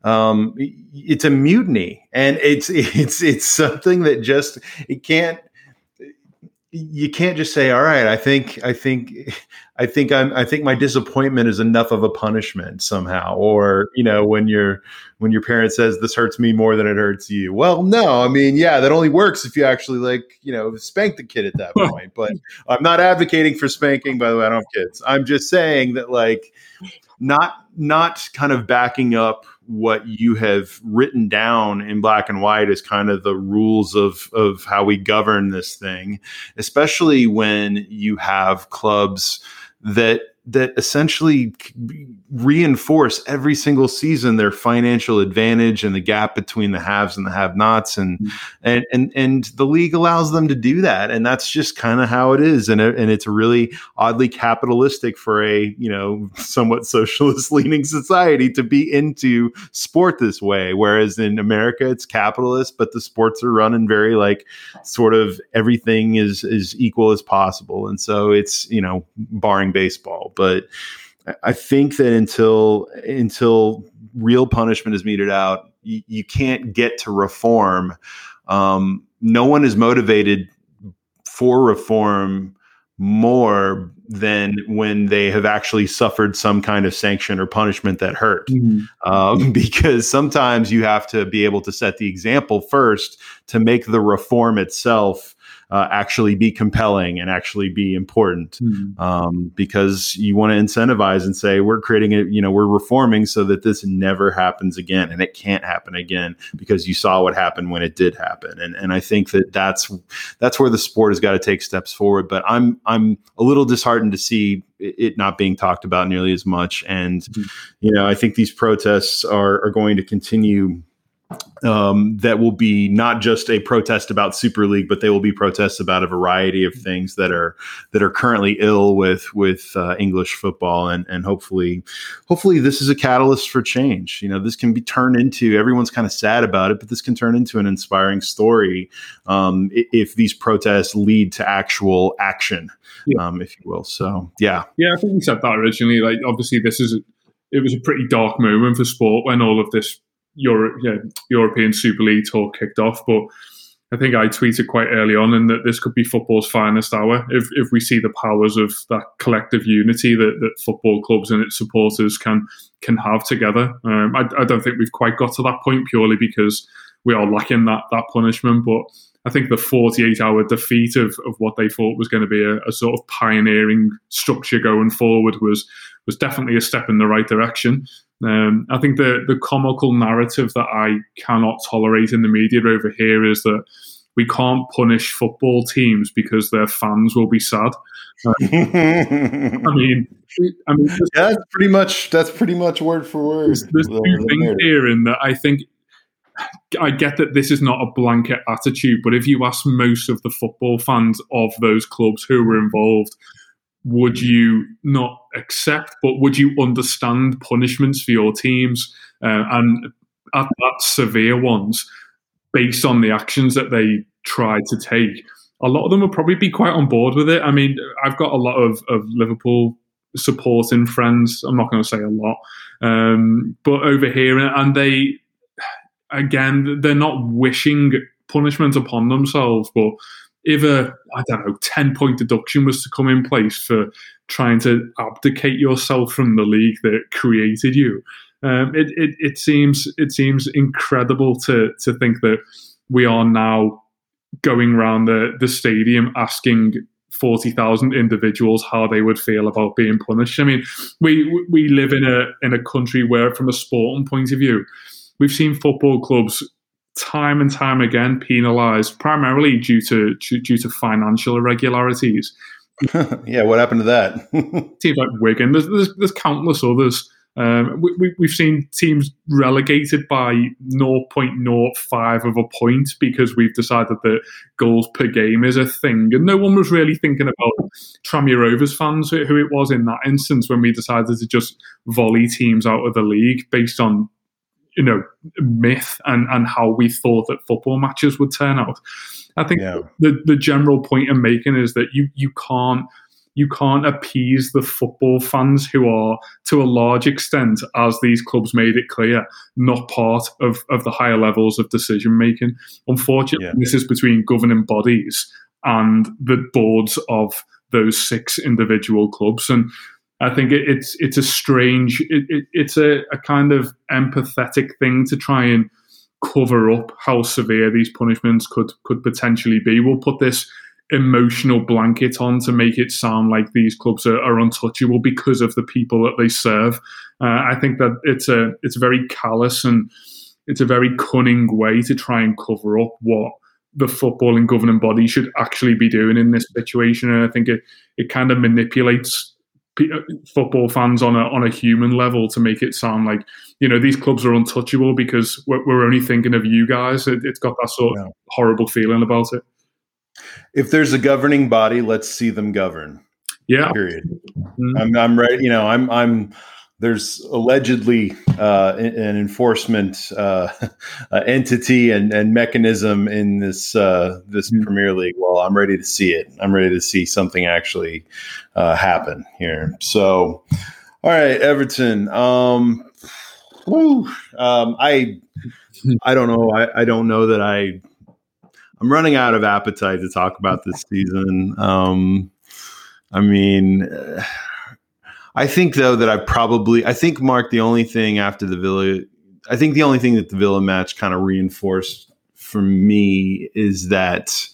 um, it's a mutiny, and it's [LAUGHS] it's it's something that just it can't you can't just say, "All right, I think, I think, [LAUGHS] I think I'm, I think my disappointment is enough of a punishment somehow." Or you know, when your when your parent says, "This hurts me more than it hurts you," well, no, I mean, yeah, that only works if you actually like, you know, spank the kid at that point. but I'm not advocating for spanking. By the way, I don't have kids. I'm just saying that, like, not not kind of backing up what you have written down in black and white as kind of the rules of of how we govern this thing, especially when you have clubs that that essentially reinforce every single season their financial advantage and the gap between the haves and the have-nots and mm-hmm. and and and the league allows them to do that and that's just kind of how it is and it, and it's really oddly capitalistic for a you know [LAUGHS] somewhat socialist [LAUGHS] leaning society to be into sport this way whereas in America it's capitalist but the sports are run in very like sort of everything is is equal as possible and so it's you know barring baseball but I think that until until real punishment is meted out, you, you can't get to reform. Um, no one is motivated for reform more than when they have actually suffered some kind of sanction or punishment that hurt. Mm-hmm. Um, [LAUGHS] because sometimes you have to be able to set the example first to make the reform itself uh, actually be compelling and actually be important mm-hmm. um, because you want to incentivize and say we're creating it you know we're reforming so that this never happens again and it can't happen again because you saw what happened when it did happen and and I think that that's that's where the sport has got to take steps forward but I'm I'm a little disheartened to see it not being talked about nearly as much and mm-hmm. you know I think these protests are are going to continue um, that will be not just a protest about Super League, but they will be protests about a variety of things that are that are currently ill with with uh, English football, and and hopefully, hopefully this is a catalyst for change. You know, this can be turned into everyone's kind of sad about it, but this can turn into an inspiring story um, if these protests lead to actual action, yeah. um, if you will. So, yeah, yeah, I think we said that originally. Like, obviously, this is. it was a pretty dark moment for sport when all of this Euro, yeah, European Super League talk kicked off. But I think I tweeted quite early on, and that this could be football's finest hour if, if we see the powers of that collective unity that, that football clubs and its supporters can can have together. Um, I, I, don't think we've quite got to that point purely because we are lacking that that punishment, but. I think the 48 hour defeat of, of what they thought was going to be a, a sort of pioneering structure going forward was was definitely a step in the right direction. Um, I think the the comical narrative that I cannot tolerate in the media over here is that we can't punish football teams because their fans will be sad. Uh, [LAUGHS] I mean, I mean, yeah, that's pretty much that's pretty much word for word. There's, there's two things here in that I think I get that this is not a blanket attitude, but if you ask most of the football fans of those clubs who were involved, would you not accept, but would you understand punishments for your teams uh, and at that severe ones based on the actions that they try to take? A lot of them would probably be quite on board with it. I mean, I've got a lot of, of Liverpool supporting friends. I'm not going to say a lot, um, but over here, and they, again, they're not wishing punishment upon themselves, but if a I don't know ten point deduction was to come in place for trying to abdicate yourself from the league that created you, um, it, it it seems it seems incredible to to think that we are now going around the the stadium asking. 40,000 individuals how they would feel about being punished. I mean, we we live in a in a country where from a sporting point of view, we've seen football clubs time and time again penalised, primarily due to due to financial irregularities. [LAUGHS] yeah, what happened to that? [LAUGHS] teams like Wigan, there's, there's, there's countless others. Um, we, we, have seen teams relegated by 0.05 of a point because we've decided that goals per game is a thing. And no one was really thinking about Tranmere Rovers fans, who it was in that instance when we decided to just volley teams out of the league based on you know myth and and how we thought that football matches would turn out. I think yeah. the the general point I'm making is that you you can't you can't appease the football fans who are to a large extent, as these clubs made it clear, not part of, of the higher levels of decision making. Unfortunately, yeah. this is between governing bodies and the boards of those six individual clubs. And I think it, it's it's a strange, it, it, it's a, a kind of empathetic thing to try and cover up how severe these punishments could could potentially be. We'll put this emotional blanket on to make it sound like these clubs are, are untouchable because of the people that they serve. Uh, I think that it's a it's very callous and it's a very cunning way to try and cover up what the footballing governing body should actually be doing in this situation. And I think it it kind of manipulates football fans on a on a human level to make it sound like you know these clubs are untouchable because we're, we're only thinking of you guys. It, has got that sort of horrible feeling about it. If there's a governing body, let's see them govern. Yeah. Period. Mm-hmm. I'm I'm ready. You know, I'm I'm there's allegedly uh, an enforcement [LAUGHS] uh, entity and, and, mechanism in this uh, this mm-hmm. Premier League. Well, I'm ready to see it. I'm ready to see something actually uh, happen here. So, all right, Everton. Um, woo, um, I [LAUGHS] I don't know. I, I don't know that I. I'm running out of appetite to talk about this season. Um, I mean. I think though that I probably I think Mark the only thing after the Villa I think the only thing that the Villa match kind of reinforced for me is that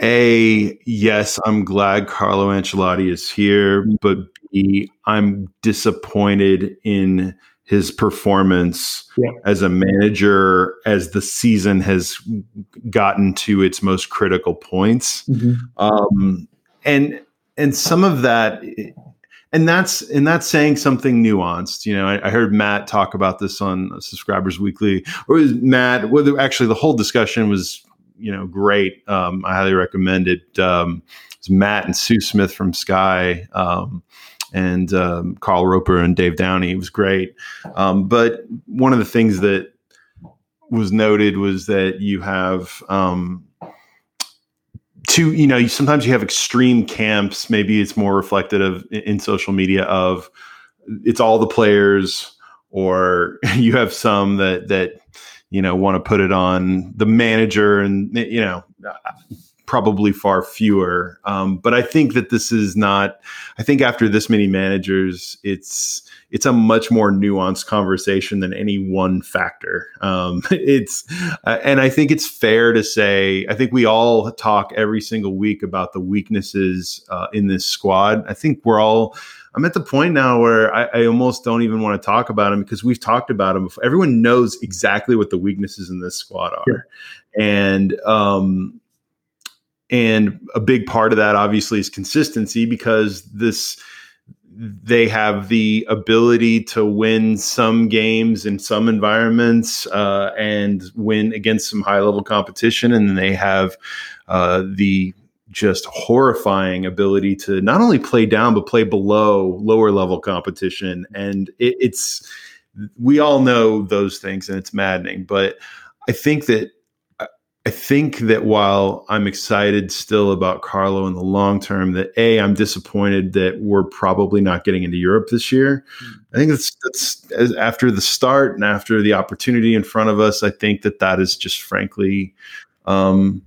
A, yes, I'm glad Carlo Ancelotti is here, but B, I'm disappointed in his performance yeah. as a manager as the season has gotten to its most critical points. Mm-hmm. Um, and and some of that and that's and that's saying something nuanced. You know, I, I, heard Matt talk about this on Subscribers Weekly, or was Matt? Well, actually, the whole discussion was you know great. Um, I highly recommend it. Um, it's Matt and Sue Smith from Sky. Um, and um, Carl Roper and Dave Downey. It was great. Um, but one of the things that was noted was that you have um, two, you know, sometimes you have extreme camps. Maybe it's more reflective of in social media of it's all the players, or [LAUGHS] you have some that that you know want to put it on the manager, and you know probably far fewer. Um, but I think that this is not. I think after this many managers, it's it's a much more nuanced conversation than any one factor. Um, [LAUGHS] it's uh, and I think it's fair to say. I think we all talk every single week about the weaknesses uh, in this squad. I think we're all. I'm at the point now where I, I, almost don't even want to talk about them because we've talked about them before. Everyone knows exactly what the weaknesses in this squad are, yeah. and um, and a big part of that obviously is consistency because this they have the ability to win some games in some environments uh, and win against some high level competition. And they have uh, the just horrifying ability to not only play down but play below lower level competition. And it, it's we all know those things and it's maddening. But i think that I think that while I'm excited still about Carlo in the long term, that a I'm disappointed that we're probably not getting into Europe this year. Mm. I think that's that's after the start and after the opportunity in front of us. I think that that is just frankly, um,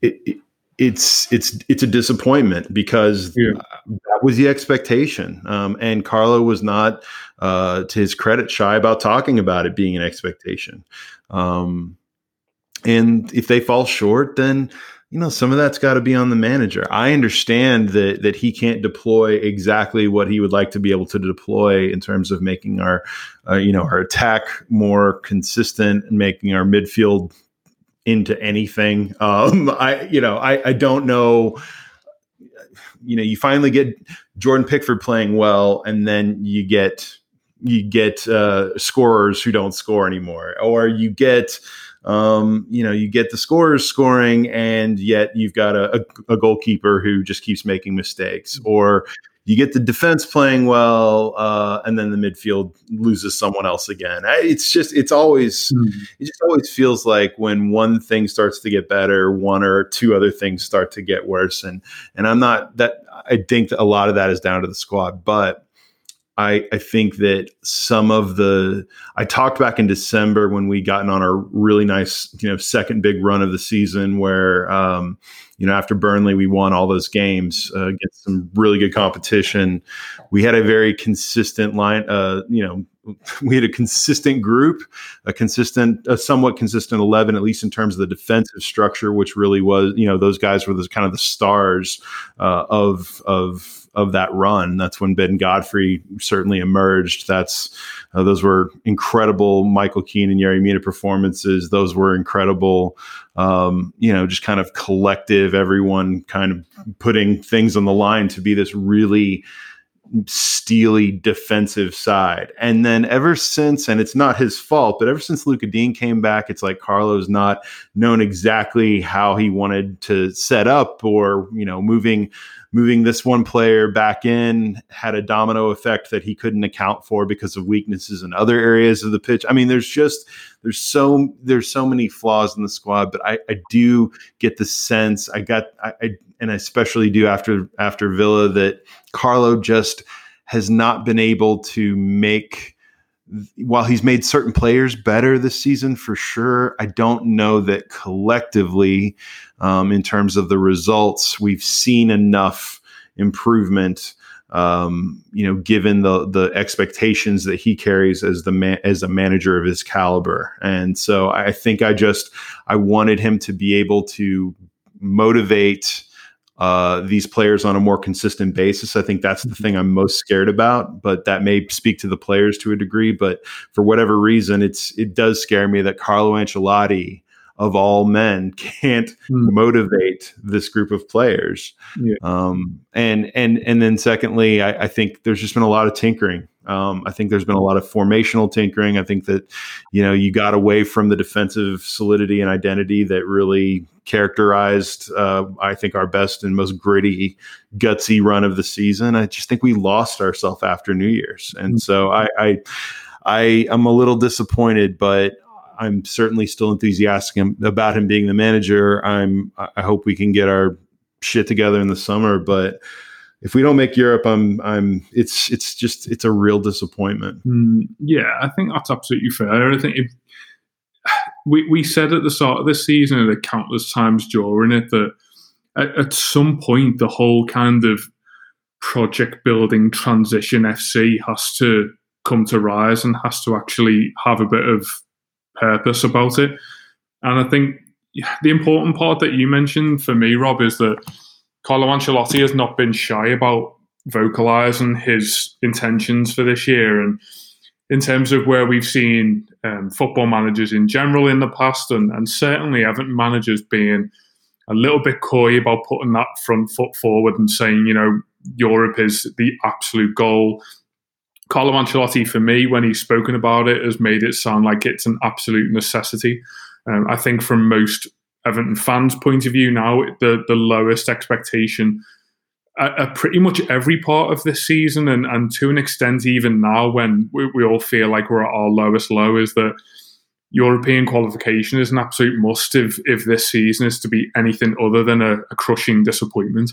it, it, it's it's it's a disappointment because yeah. that was the expectation, um, and Carlo was not, uh, to his credit, shy about talking about it being an expectation. Um, and if they fall short, then you know some of that's got to be on the manager. I understand that that he can't deploy exactly what he would like to be able to deploy in terms of making our uh, you know our attack more consistent and making our midfield into anything. [LAUGHS] Um, I you know I I don't know. You know, you finally get Jordan Pickford playing well, and then you get you get uh, scorers who don't score anymore, or you get um, you know, you get the scorers scoring, and yet you've got a, a, a goalkeeper who just keeps making mistakes, mm-hmm. or you get the defense playing well, uh, and then the midfield loses someone else again. It's just, it's always, mm. it just always feels like when one thing starts to get better, one or two other things start to get worse. And and I'm not that. I think that a lot of that is down to the squad, but I, I think that some of the I talked back in December when we gotten on our really nice you know second big run of the season where um, you know after Burnley we won all those games uh, against some really good competition. We had a very consistent line. Uh, you know [LAUGHS] we had a consistent group, a consistent, a somewhat consistent eleven, at least in terms of the defensive structure, which really was, you know, those guys were the kind of the stars uh, of of of that run. That's when Ben Godfrey certainly emerged. That's uh, those were incredible Michael Keane and Yerry Mina performances. Those were incredible. Um, you know, just kind of collective, everyone kind of putting things on the line to be this really steely defensive side. And then ever since, and it's not his fault, but ever since Lucas Digne came back, it's like Carlo's not known exactly how he wanted to set up or, you know, moving moving this one player back in had a domino effect that he couldn't account for because of weaknesses in other areas of the pitch. I mean, there's just there's so there's so many flaws in the squad, but I, I do get the sense I got I, I and I especially do after after Villa that Carlo just has not been able to make while he's made certain players better this season for sure, I don't know that collectively, um, in terms of the results, we've seen enough improvement. Um, you know, given the the expectations that he carries as the man, as a manager of his caliber, and so I think I just I wanted him to be able to motivate uh, these players on a more consistent basis. I think that's the mm-hmm. thing I'm most scared about, but that may speak to the players to a degree. But for whatever reason, it's it does scare me that Carlo Ancelotti of all men [LAUGHS] can't mm. motivate this group of players. Yeah. Um, and and and then secondly, I, I, think there's just been a lot of tinkering. Um, I think there's been a lot of formational tinkering. I think that you know you got away from the defensive solidity and identity that really characterized, uh, I think, our best and most gritty, gutsy run of the season. I just think we lost ourselves after New Year's, and mm-hmm. so I, I, I am a little disappointed, but I'm certainly still enthusiastic about him being the manager. I'm. I hope we can get our shit together in the summer, but if we don't make Europe, I'm I'm it's it's just it's a real disappointment. Mm, yeah, I think that's absolutely fair. I think if we, we said at the start of this season and countless times during it that at, at some point the whole kind of project building transition FC has to come to rise and has to actually have a bit of purpose about it. And I think the important part that you mentioned for me, Rob, is that Carlo Ancelotti has not been shy about vocalizing his intentions for this year. And in terms of where we've seen um, football managers in general in the past, and, and certainly Everton managers being a little bit coy about putting that front foot forward and saying, you know, Europe is the absolute goal. Carlo Ancelotti, for me, when he's spoken about it, has made it sound like it's an absolute necessity. Um, I think from most Everton fans' point of view now, the the lowest expectation at, pretty much every part of this season, and, and to an extent, even now, when we, we all feel like we're at our lowest low, is that European qualification is an absolute must if, if this season is to be anything other than a, a crushing disappointment.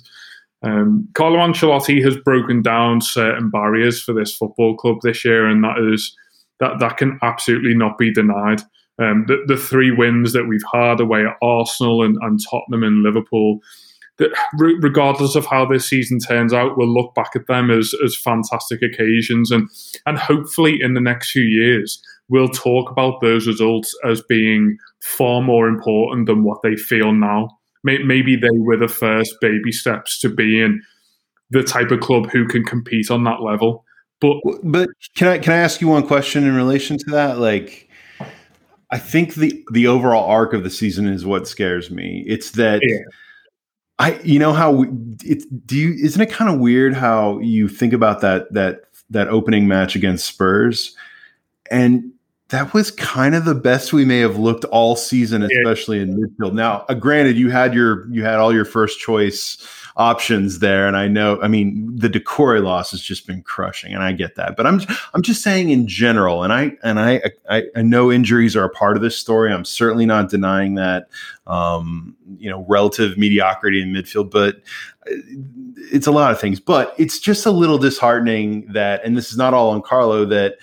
Um, Carlo Ancelotti has broken down certain barriers for this football club this year, and that is that that can absolutely not be denied. Um, the, the, three wins that we've had away at Arsenal and, and Tottenham and Liverpool that regardless of how this season turns out, we'll look back at them as as fantastic occasions, and and hopefully in the next few years we'll talk about those results as being far more important than what they feel now. Maybe they were the first baby steps to being the type of club who can compete on that level. But but can I can I ask you one question in relation to that? Like, I think the the overall arc of the season is what scares me. It's that. Yeah I, you know how it's do you isn't it kind of weird how you think about that that that opening match against Spurs, and that was kind of the best we may have looked all season, especially yeah. in midfield. Now, uh, granted, you had your you had all your first choice options there. And I know, I mean, the Doucouré loss has just been crushing, and I get that. But I'm I'm just saying in general, and I and I I, I know injuries are a part of this story. I'm certainly not denying that. Um, you know, relative mediocrity in midfield, but uh, it's a lot of things. But it's just a little disheartening that, and this is not all on Carlo that.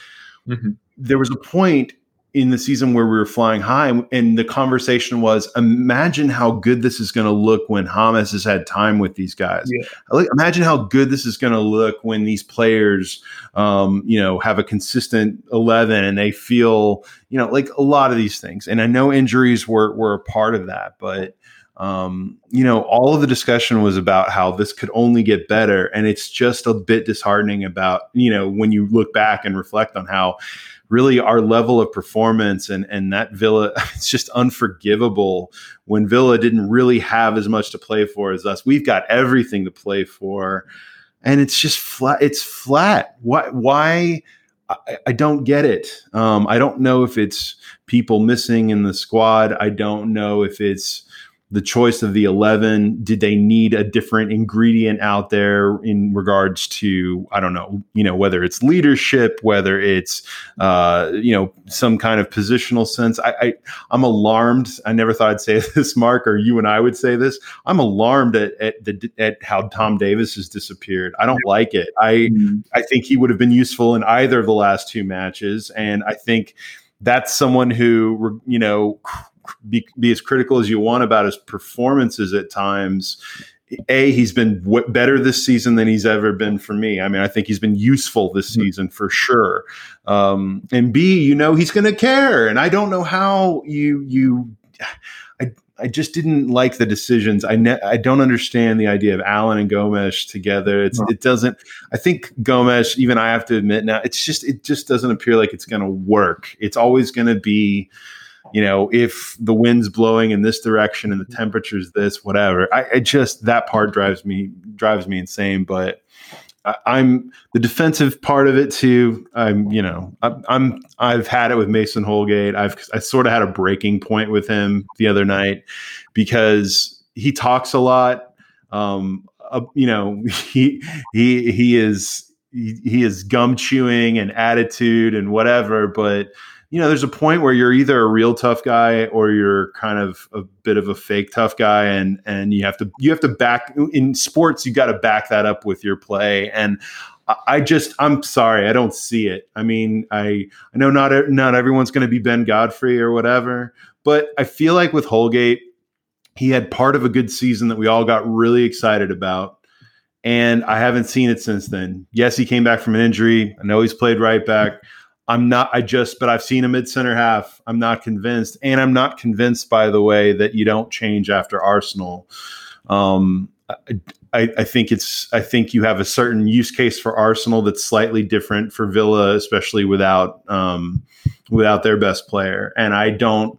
Mm-hmm. There was a point in the season where we were flying high, and the conversation was, imagine how good this is going to look when James has had time with these guys. Yeah. Imagine how good this is going to look when these players, um, you know, have a consistent eleven and they feel, you know, like a lot of these things. And I know injuries were were a part of that, but um, you know, all of the discussion was about how this could only get better, and it's just a bit disheartening about, you know, when you look back and reflect on how really our level of performance and and that Villa [LAUGHS] it's just unforgivable when Villa didn't really have as much to play for as us. We've got everything to play for and it's just flat it's flat. Why why I, don't get it. Um, I don't know if it's people missing in the squad. I don't know if it's the choice of the 11 did they need a different ingredient out there in regards to i don't know you know whether it's leadership whether it's uh, you know some kind of positional sense? I, I i'm alarmed. I never thought i'd say [LAUGHS] this mark or you and i would say this. I'm alarmed at at, the, at how tom davies has disappeared. I don't like it. I mm-hmm. i think he would have been useful in either of the last two matches and i think that's someone who you know be, be as critical as you want about his performances at times a he's been w- better this season than he's ever been for me i mean i think he's been useful this mm-hmm. season for sure um, and b you know he's going to care and i don't know how you you I, I just didn't like the decisions. I ne- I don't understand the idea of Allen and Gomes together. It's, It doesn't. I think Gomes, even I have to admit now, it's just it just doesn't appear like it's going to work. It's always going to be, you know, if the wind's blowing in this direction and the temperature's this, whatever. I, I just that part drives me drives me insane. But I'm the defensive part of it too. I'm, you know, I'm, i have had it with Mason Holgate. I've, I sort of had a breaking point with him the other night because he talks a lot. Um, uh, you know, [LAUGHS] he, he, he is, he, he is gum chewing and attitude and whatever, but you know, there's a point where you're either a real tough guy or you're kind of a bit of a fake tough guy, and and you have to you have to back in sports. You got to back that up with your play, and I just I'm sorry I don't see it. I mean I I know not not everyone's going to be Ben Godfrey or whatever, but I feel like with Holgate he had part of a good season that we all got really excited about. And I haven't seen it since then. Yes, he came back from an injury. I know he's played right back. I'm not, I just, but I've seen a mid center half. I'm not convinced. And I'm not convinced, by the way, that you don't change after Arsenal. Um, I, I, think it's, I think you have a certain use case for Arsenal that's slightly different for Villa, especially without, um, without their best player. And I don't,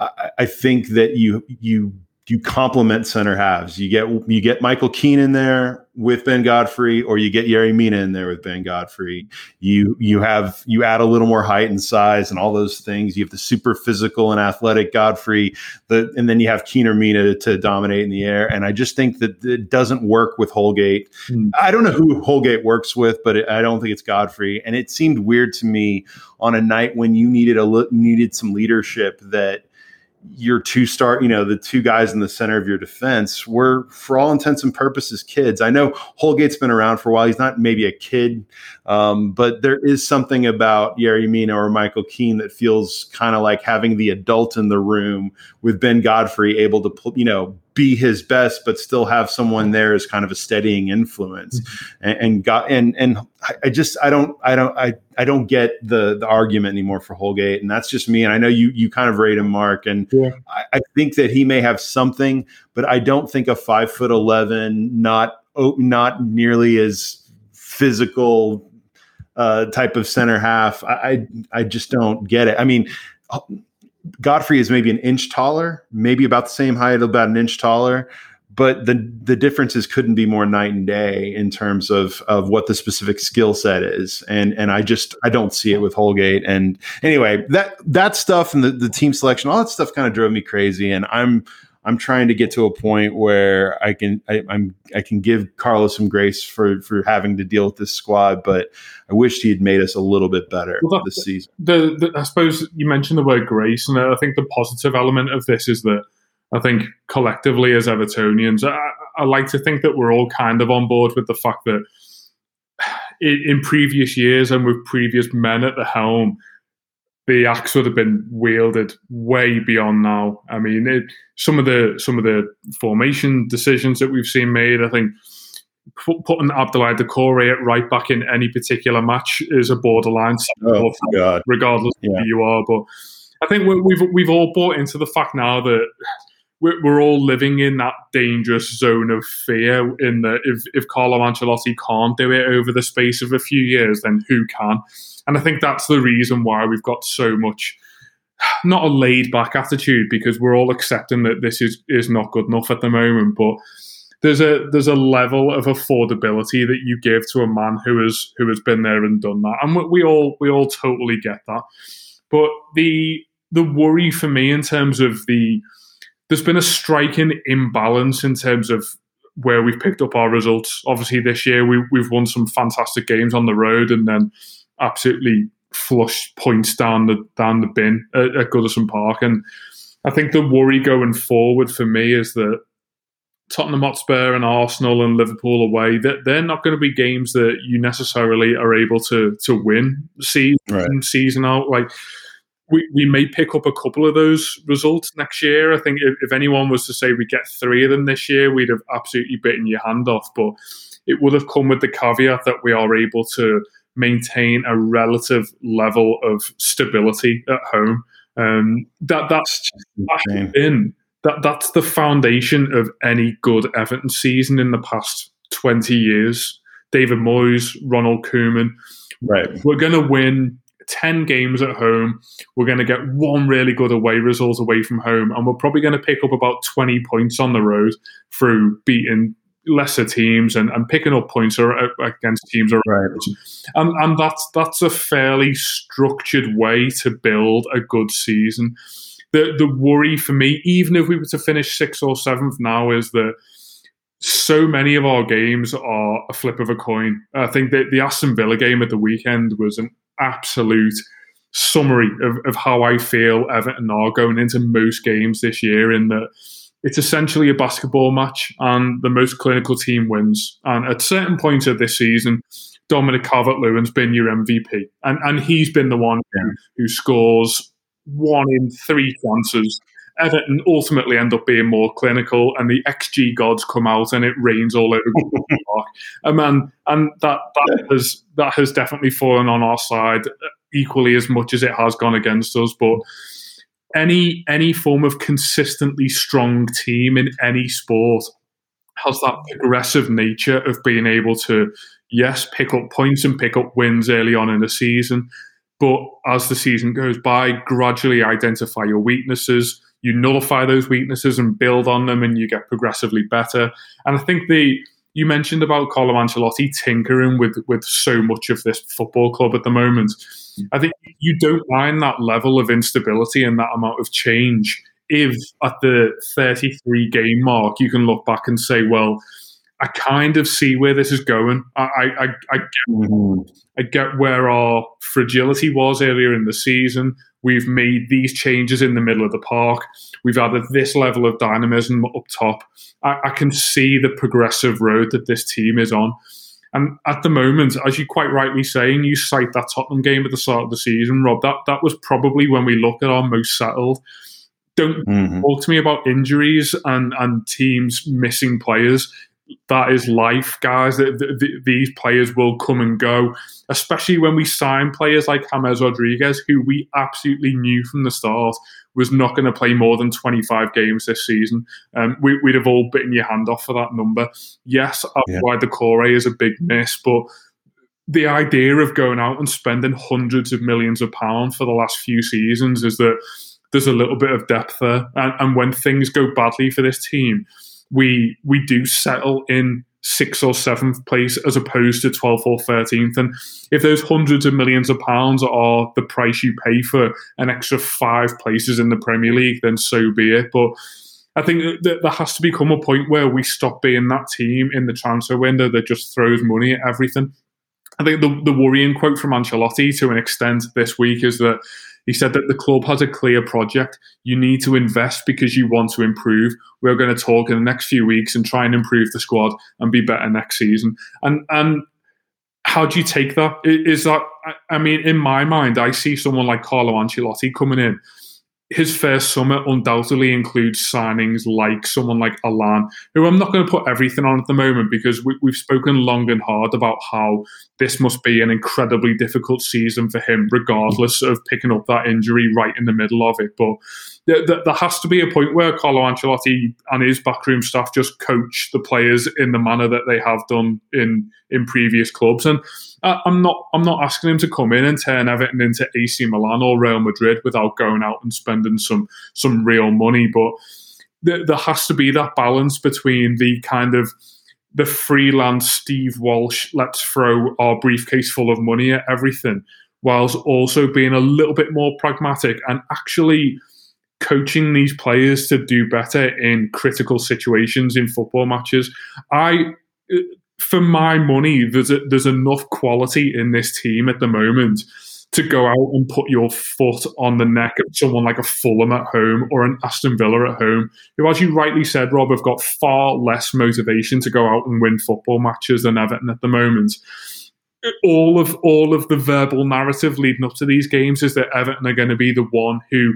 I, I think that you, you you complement center halves. You get you get Michael Keane in there with Ben Godfrey, or you get Yerry Mina in there with Ben Godfrey. You you have you add a little more height and size and all those things. You have the super physical and athletic Godfrey, the, and then you have Keane or Mina to, to, dominate in the air. And I just think that it doesn't work with Holgate. Mm. I don't know who Holgate works with, but it, I don't think it's Godfrey. And it seemed weird to me on a night when you needed a needed some leadership that your two star, you know, the two guys in the center of your defense were, for all intents and purposes, kids. I know Holgate's been around for a while. He's not maybe a kid, um, but there is something about Yerry Mina or Michael Keane that feels kind of like having the adult in the room with Ben Godfrey able to, you know, be his best, but still have someone there as kind of a steadying influence. Mm-hmm. And, and got and and I just I don't I don't I I don't get the the argument anymore for Holgate, and that's just me. And I know you you kind of rate him, Mark, and yeah. I, I think that he may have something, but I don't think a five foot eleven, not not nearly as physical uh, type of center half. I, I I just don't get it. I mean Godfrey is maybe an inch taller, maybe about the same height, about an inch taller, but the the differences couldn't be more night and day in terms of of what the specific skill set is. And and I just I don't see it with Holgate. And anyway, that that stuff and the, the team selection, all that stuff kind of drove me crazy. And I'm I'm trying to get to a point where I can I, am I can give Carlos some grace for for having to deal with this squad, but I wish he had made us a little bit better well, this season. The, the, I suppose you mentioned the word grace, and I think the positive element of this is that I think collectively as Evertonians, I, I like to think that we're all kind of on board with the fact that [SIGHS] in, in previous years and with previous men at the helm the axe would have been wielded way beyond now. I mean, it, some of the some of the formation decisions that we've seen made, I think putting Abdoulaye Doucouré at right back in any particular match is a borderline, oh, regardless yeah. of who you are. But I think we've we've all bought into the fact now that we're, we're all living in that dangerous zone of fear. In that if if Carlo Ancelotti can't do it over the space of a few years, then who can? And I think that's the reason why we've got so much not a laid back attitude because we're all accepting that this is is not good enough at the moment, but there's a there's a level of affordability that you give to a man who has who has been there and done that, and we all we all totally get that. But the the worry for me in terms of the there's been a striking imbalance in terms of where we've picked up our results. Obviously, this year we, we've won some fantastic games on the road, and then absolutely flushed points down the down the bin at, at Goodison Park. And I think the worry going forward for me is that Tottenham Hotspur and Arsenal and Liverpool away, that they're not going to be games that you necessarily are able to to win season right. season out. Like we, we may pick up a couple of those results next year. I think if, if anyone was to say we get three of them this year, we'd have absolutely bitten your hand off. But it would have come with the caveat that we are able to maintain a relative level of stability at home. Um, that that's that has been that that's the foundation of any good Everton season in the past 20 years. David Moyes, Ronald Koeman. Right. We're going to win 10 games at home. We're going to get one really good away result away from home. And we're probably going to pick up about 20 points on the road through beating lesser teams and, and picking up points uh, against teams around. Right. And, and that's, that's a fairly structured way to build a good season. The, the worry for me, even if we were to finish sixth or seventh now, is that so many of our games are a flip of a coin. I think that the Aston Villa game at the weekend was an absolute summary of, of how I feel Everton are going into most games this year in that it's essentially a basketball match and the most clinical team wins. And at certain points of this season, Dominic Calvert-Lewin's been your MVP. And, and he's been the one who, who scores one in three chances Everton ultimately end up being more clinical, and the XG gods come out, and it rains all over the [LAUGHS] park. And man, and that that yeah. has that has definitely fallen on our side equally as much as it has gone against us. But any any form of consistently strong team in any sport has that progressive nature of being able to yes pick up points and pick up wins early on in the season but as the season goes by gradually identify your weaknesses you nullify those weaknesses and build on them and you get progressively better. And I think the you mentioned about Carlo Ancelotti tinkering with with so much of this football club at the moment. Mm. I think you don't mind that level of instability and that amount of change if at the 33 game mark you can look back and say, well, I kind of see where this is going. I, I, I, get, mm-hmm. I get where our fragility was earlier in the season. We've made these changes in the middle of the park. We've added this level of dynamism up top. I, I can see the progressive road that this team is on. And at the moment, as you quite rightly saying, you cite that Tottenham game at the start of the season, Rob. That that was probably when we look at our most settled. Don't mm-hmm. talk to me about injuries and and teams missing players that is life, guys. The, the, these players will come and go, especially when we sign players like James Rodriguez, who we absolutely knew from the start was not going to play more than 25 games this season. Um, we, would have all bitten your hand off for that number. Yes, yeah. why the core is a big miss, but the idea of going out and spending hundreds of millions of pounds for the last few seasons is that there's a little bit of depth there. And, and when things go badly for this team, we we do settle in sixth or seventh place as opposed to 12th or 13th. And if those hundreds of millions of pounds are the price you pay for an extra five places in the Premier League, then so be it. But I think that there has to become a point where we stop being that team in the transfer window that just throws money at everything. I think the, the worrying quote from Ancelotti to an extent this week is that he said that the club has a clear project. You need to invest because you want to improve. We're going to talk in the next few weeks and try and improve the squad and be better next season. And and how do you take that? Is that I mean, in my mind, I see someone like Carlo Ancelotti coming in his first summer undoubtedly includes signings like someone like Allan, who I'm not going to put everything on at the moment because we, have spoken long and hard about how this must be an incredibly difficult season for him, regardless of picking up that injury right in the middle of it. But there, there has to be a point where Carlo Ancelotti and his backroom staff just coach the players in the manner that they have done in in previous clubs. And I'm not I'm not asking him to come in and turn Everton into AC Milan or Real Madrid without going out and spending some some real money. But there, there has to be that balance between the kind of the freelance Steve Walsh, let's throw our briefcase full of money at everything, whilst also being a little bit more pragmatic and actually coaching these players to do better in critical situations in football matches. I, for my money, there's a, there's enough quality in this team at the moment to go out and put your foot on the neck of someone like a Fulham at home or an Aston Villa at home, who, as you rightly said, Rob, have got far less motivation to go out and win football matches than Everton at the moment. All of all of the verbal narrative leading up to these games is that Everton are going to be the one who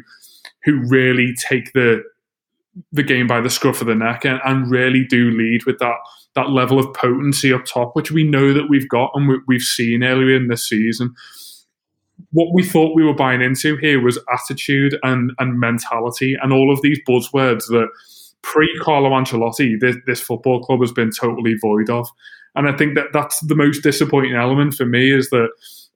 who really take the the game by the scruff of the neck and, and really do lead with that that level of potency up top, which we know that we've got and we, we've seen earlier in this season. what we thought we were buying into here was attitude and and mentality and all of these buzzwords that pre Carlo Ancelotti this, this football club has been totally void of. And I think that that's the most disappointing element for me is that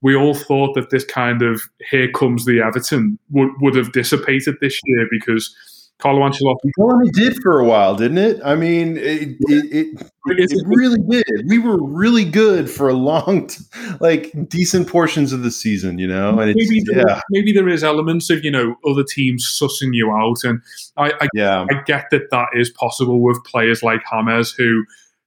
we all thought that this kind of here comes the Everton would, would have dissipated this year because Carlo Ancelotti. Well, it did for a while, didn't it? I mean, it it, it, it really did. We were really good for a long, t- like decent portions of the season, you know. And maybe there, yeah. maybe there is elements of you know other teams sussing you out, and I, I yeah I get that that is possible with players like James who.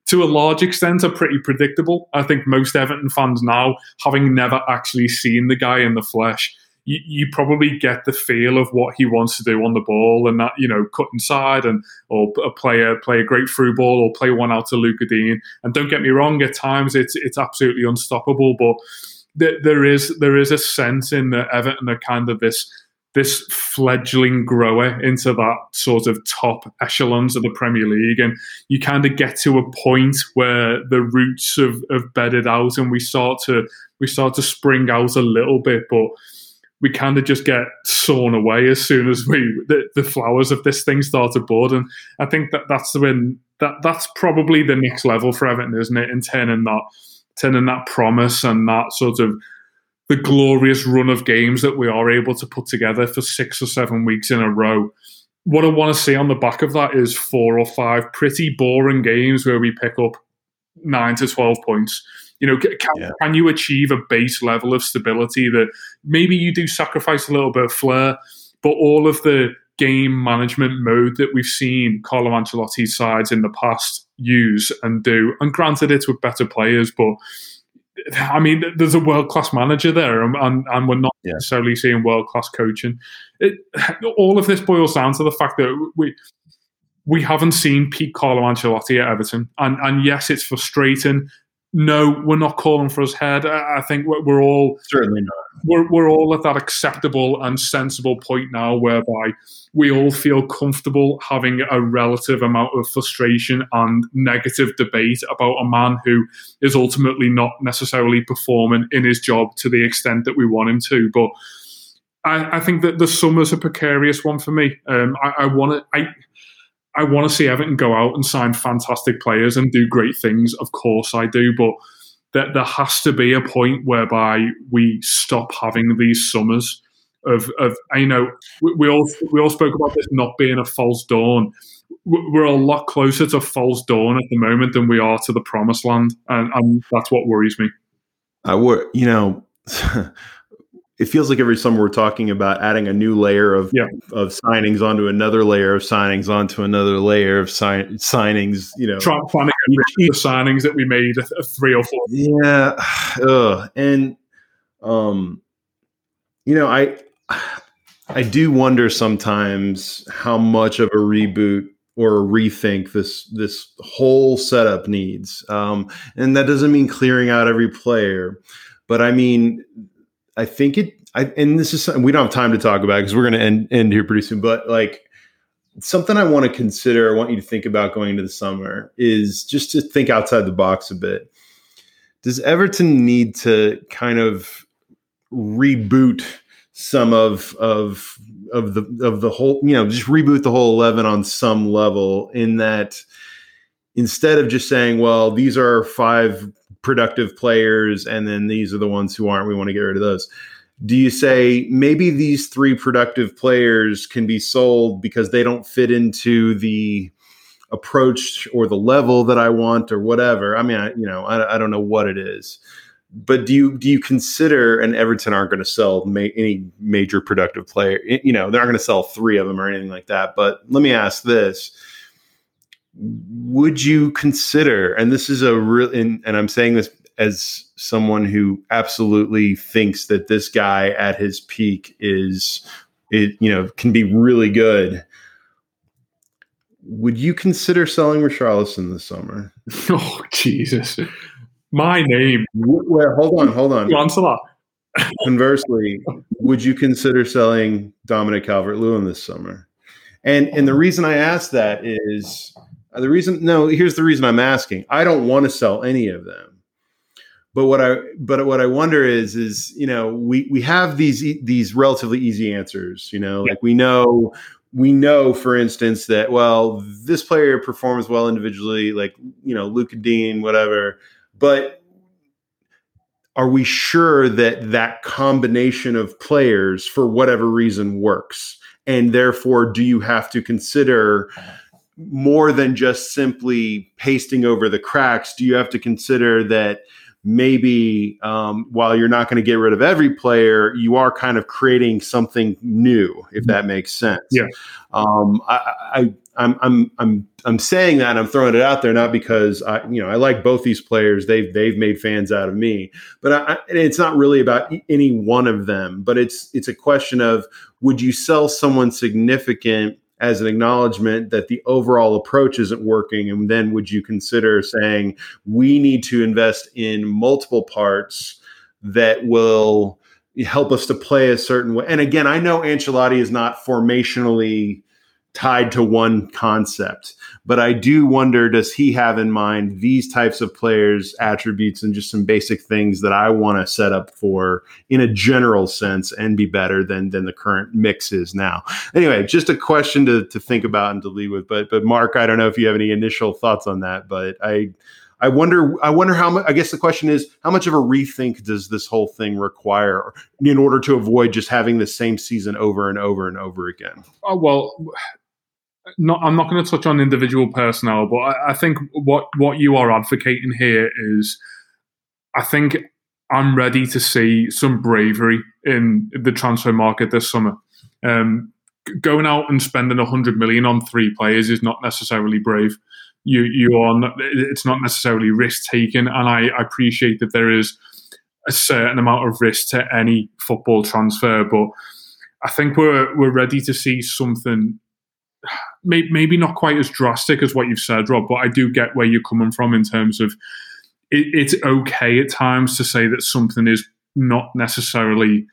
To a large extent, are pretty predictable. I think most Everton fans now, having never actually seen the guy in the flesh, you, you, probably get the feel of what he wants to do on the ball and that you know cut inside and or uh, play a play a great through ball or play one out to Lucas Digne. And don't get me wrong, at times it's it's absolutely unstoppable, but there, is there is a sense in that Everton are kind of this this fledgling grower into that sort of top echelons of the Premier League. And you kind of get to a point where the roots have, have bedded out and we start to we start to spring out a little bit. But we kind of just get sawn away as soon as we the, the, flowers of this thing start to bud. And I think that that's when that that's probably the next level for Everton, isn't it? In turning that turning that promise and that sort of the glorious run of games that we are able to put together for six or seven weeks in a row. What I want to see on the back of that is four or five pretty boring games where we pick up nine to twelve points you know, can, yeah. can you achieve a base level of stability that maybe you do sacrifice a little bit of flair, but all of the game management mode that we've seen Carlo Ancelotti's sides in the past use and do, and granted it's with better players, but I mean, there's a world class manager there, and, and, and, we're not yeah. necessarily seeing world class coaching. It, [SIGHS] all of this boils down to the fact that we we haven't seen Pete Carlo Ancelotti at Everton, and and yes, it's frustrating no, we're not calling for his head. I think we're all certainly not. We're, we're all at that acceptable and sensible point now whereby we all feel comfortable having a relative amount of frustration and negative debate about a man who is ultimately not necessarily performing in his job to the extent that we want him to. But I, I think that the summer's a precarious one for me. Um, I, I want to. I I want to see Everton go out and sign fantastic players and do great things. Of course, I do, but that there has to be a point whereby we stop having these summers of, of you know, we, we all we all spoke about this not being a false dawn. We're a lot closer to false dawn at the moment than we are to the promised land, and, and that's what worries me. I would, you know. [LAUGHS] it feels like every summer we're talking about adding a new layer of yeah. of signings onto another layer of signings onto another layer of sign, signings. You know, trying to the signings that we made three or four. Yeah, [SIGHS] Ugh. and um, you know, I I do wonder sometimes how much of a reboot or a rethink this this whole setup needs. Um, and that doesn't mean clearing out every player, but I mean I think it. I, and this is something we don't have time to talk about because we're going to end end here pretty soon. But like something I want to consider, I want you to think about going into the summer is just to think outside the box a bit. Does Everton need to kind of reboot some of of of the of the whole, you know, just reboot the whole eleven on some level in that instead of just saying, well, these are five productive players, and then these are the ones who aren't. We want to get rid of those. Do you say maybe these three productive players can be sold because they don't fit into the approach or the level that I want or whatever? I mean, I, you know, I, I don't know what it is, but do you do you consider and Everton aren't going to sell ma- any major productive player? You know, they're not going to sell three of them or anything like that. But let me ask this: would you consider and this is a real and, and i'm saying this as someone who absolutely thinks that this guy at his peak is it you know can be really good would you consider selling Richarlison this summer? [LAUGHS] Oh Jesus! My name. Well, hold on, hold on. Lancelot. Conversely, would you consider selling Dominic Calvert-Lewin this summer? And and the reason I ask that is Uh, the reason, no, here's the reason I'm asking. I don't want to sell any of them, but what I but what I wonder is is you know we we have these these relatively easy answers. You know, yeah. like we know we know, for instance, that well this player performs well individually, like you know Lucas Digne, whatever, but are we sure that that combination of players for whatever reason works and therefore do you have to consider more than just simply pasting over the cracks do you have to consider that maybe um, while you're not going to get rid of every player, you are kind of creating something new, if that makes sense. Yeah. Um, I, I, I'm, I'm, I'm, I'm saying that I'm throwing it out there not because I, you know, I like both these players. They've, they've made fans out of me, but I, it's not really about any one of them. But it's, it's a question of would you sell someone significant as an acknowledgement that the overall approach isn't working and then would you consider saying we need to invest in multiple parts that will help us to play a certain way? And again i know ancelotti is not formationally tied to one concept. But I do wonder does he have in mind these types of players' attributes and just some basic things that I want to set up for in a general sense and be better than than the current mix is now. Anyway, just a question to, to think about and to lead with. But but Mark, I don't know if you have any initial thoughts on that, but I I wonder. I wonder how much. I guess the question is, how much of a rethink does this whole thing require in order to avoid just having the same season over and over and over again? Oh well, not, I'm not going to touch on individual personnel, but I, I, think what what you are advocating here is, I think I'm ready to see some bravery in the transfer market this summer. Um, going out and spending 100 million on three players is not necessarily brave. You you are not, it's not necessarily risk taking, and I, I appreciate that there is a certain amount of risk to any football transfer, but I think we're we're ready to see something maybe not quite as drastic as what you've said, Rob, but I do get where you're coming from in terms of it, it's okay at times to say that something is not necessarily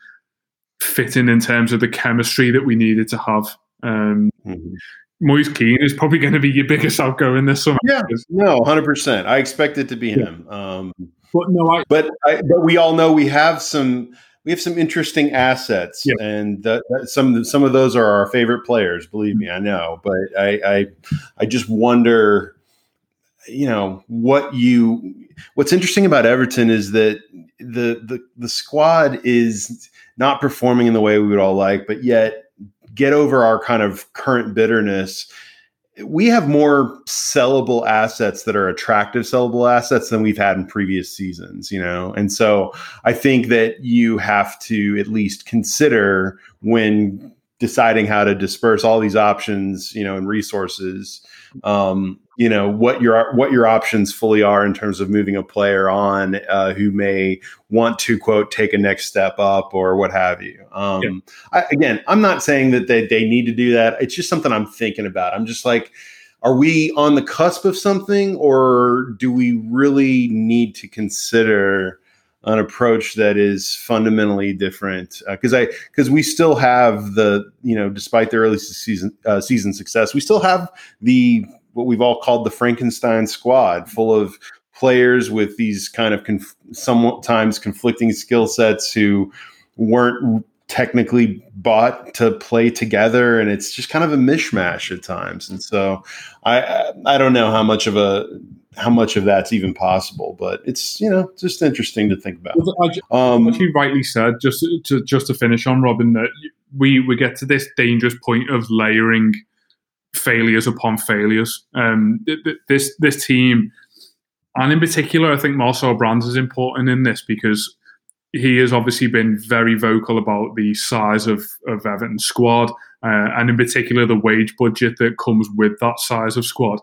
fitting in terms of the chemistry that we needed to have. Um, mm-hmm. Moise Kean is probably going to be your biggest outgoing this summer. Yeah, no, hundred percent. I expect it to be yeah. him. Um, but no, I, but I, but we all know we have some we have some interesting assets, yeah. and that, that some some of those are our favorite players. Believe me, I know. But I I, I just wonder, you know, what you what's interesting about Everton is that the the the squad is not performing in the way we would all like, but yet get over our kind of current bitterness we have more sellable assets that are attractive sellable assets than we've had in previous seasons, you know? And so I think that you have to at least consider when deciding how to disperse all these options, you know, and resources, um, you know what your what your options fully are in terms of moving a player on uh, who may want to quote take a next step up or what have you. Um, yeah. I, again, I'm not saying that they they need to do that. It's just something I'm thinking about. I'm just like. Are we on the cusp of something, or do we really need to consider an approach that is fundamentally different because uh, I because we still have the you know despite the early season uh, season success we still have the what we've all called the Frankenstein squad, full of players with these kind of conf- sometimes conflicting skill sets who weren't technically bought to play together and it's just kind of a mishmash at times. And so i i don't know how much of a how much of that's even possible but it's you know just interesting to think about um you rightly said just to just to finish on robin that we we get to this dangerous point of layering failures upon failures. Um, this this team, and in particular, I think Marcel Brands is important in this because he has obviously been very vocal about the size of, of Everton's squad, uh, and in particular the wage budget that comes with that size of squad.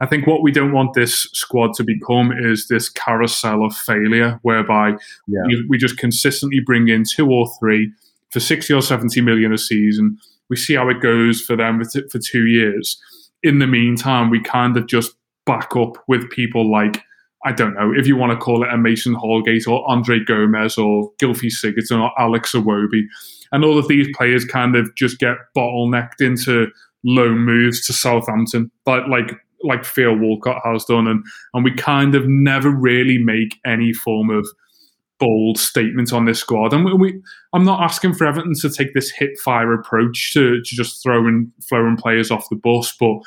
I think what we don't want this squad to become is this carousel of failure, whereby yeah. we, we just consistently bring in two or three for 60 or 70 million a season we see how it goes for them for two years. In the meantime, we kind of just back up with people like, I don't know, if you want to call it a Mason Holgate or Andre Gomes or Gylfi Sigurdsson or Alex Iwobi. And all of these players kind of just get bottlenecked into loan moves to Southampton. But like like Theo Walcott has done, and and we kind of never really make any form of bold statement on this squad. And we, we, I'm not asking for Everton to take this hit fire approach to, to just throwing throwing players off the bus, but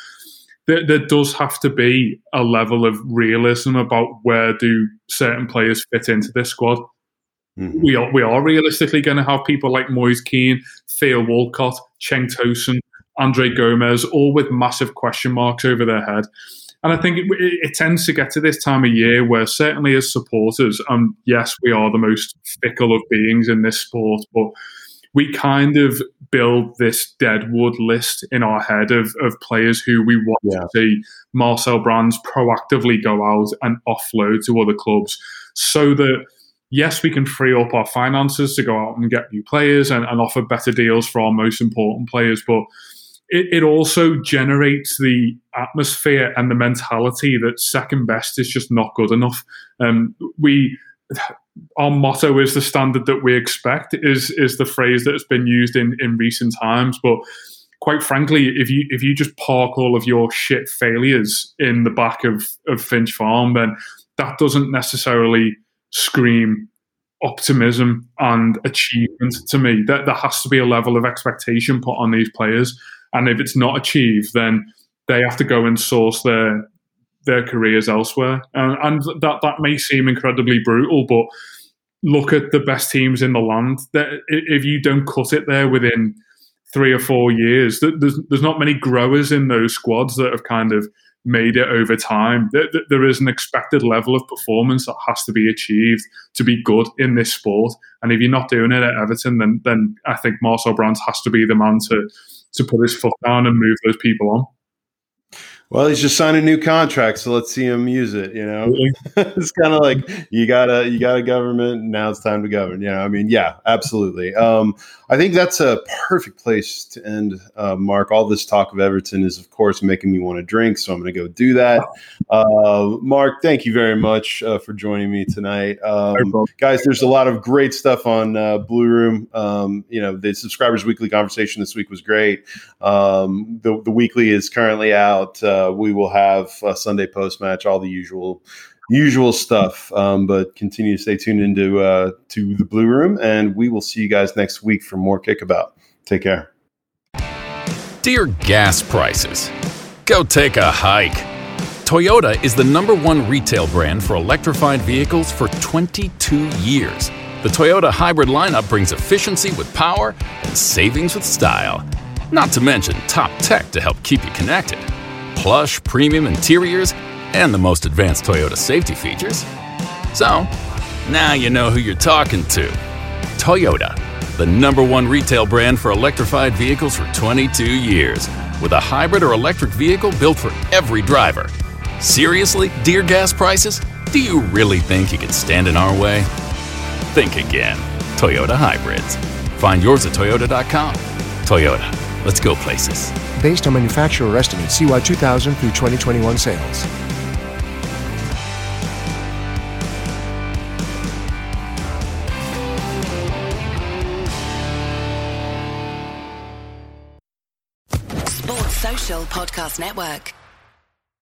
there, there, does have to be a level of realism about where do certain players fit into this squad. Mm-hmm. We are we are realistically going to have people like Moise Kean, Theo Walcott, Cenk Tosun, Andre Gomes, all with massive question marks over their head. And I think it, it, tends to get to this time of year where, certainly as supporters, and yes, we are the most fickle of beings in this sport, but we kind of build this deadwood list in our head of, of players who we want yeah. to see Marcel Brands proactively go out and offload to other clubs so that yes, we can free up our finances to go out and get new players and, and offer better deals for our most important players, but it, it, also generates the atmosphere and the mentality that second best is just not good enough. Um, we our motto is the standard that we expect is is the phrase that has been used in in recent times. But quite frankly if you if you just park all of your shit failures in the back of of finch farm then that doesn't necessarily scream optimism and achievement to me. That there has to be a level of expectation put on these players and if it's not achieved then they have to go and source their their careers elsewhere. And, and that that may seem incredibly brutal, but look at the best teams in the land. That if you don't cut it there within three or four years, there's there's not many growers in those squads that have kind of made it over time. There is an expected level of performance that has to be achieved to be good in this sport. And if you're not doing it at Everton, then then I think Marcel Brands has to be the man to to put his foot down and move those people on. Well, he's just signed a new contract, so let's see him use it. You know, [LAUGHS] it's kind of like you got a you got a government. Now it's time to govern. You know, I mean, yeah, absolutely. Um, I think that's a perfect place to end, uh, Mark. All this talk of Everton is, of course, making me want to drink, so I'm going to go do that. Uh, Mark, thank you very much uh, for joining me tonight, um, guys. There's a lot of great stuff on uh, Blue Room. Um, you know, the subscribers weekly conversation this week was great. Um, the the weekly is currently out. Uh, we will have Sunday post match, all the usual usual stuff. Um, but continue to stay tuned into uh, to the Blue Room, and we will see you guys next week for more Kickabout. Take care. Dear gas prices, go take a hike. Toyota is the number one retail brand for electrified vehicles for 22 years. The Toyota hybrid lineup brings efficiency with power and savings with style. Not to mention top tech to help keep you connected plush premium interiors, and the most advanced Toyota safety features. So, now you know who you're talking to. Toyota, the number one retail brand for electrified vehicles for 22 years, with a hybrid or electric vehicle built for every driver. Seriously, dear gas prices? Do you really think you could stand in our way? Think again. Toyota Hybrids. Find yours at Toyota.com. Toyota, let's go places based on manufacturer estimates CY 2000 through 2021 sales. Sports Social Podcast Network.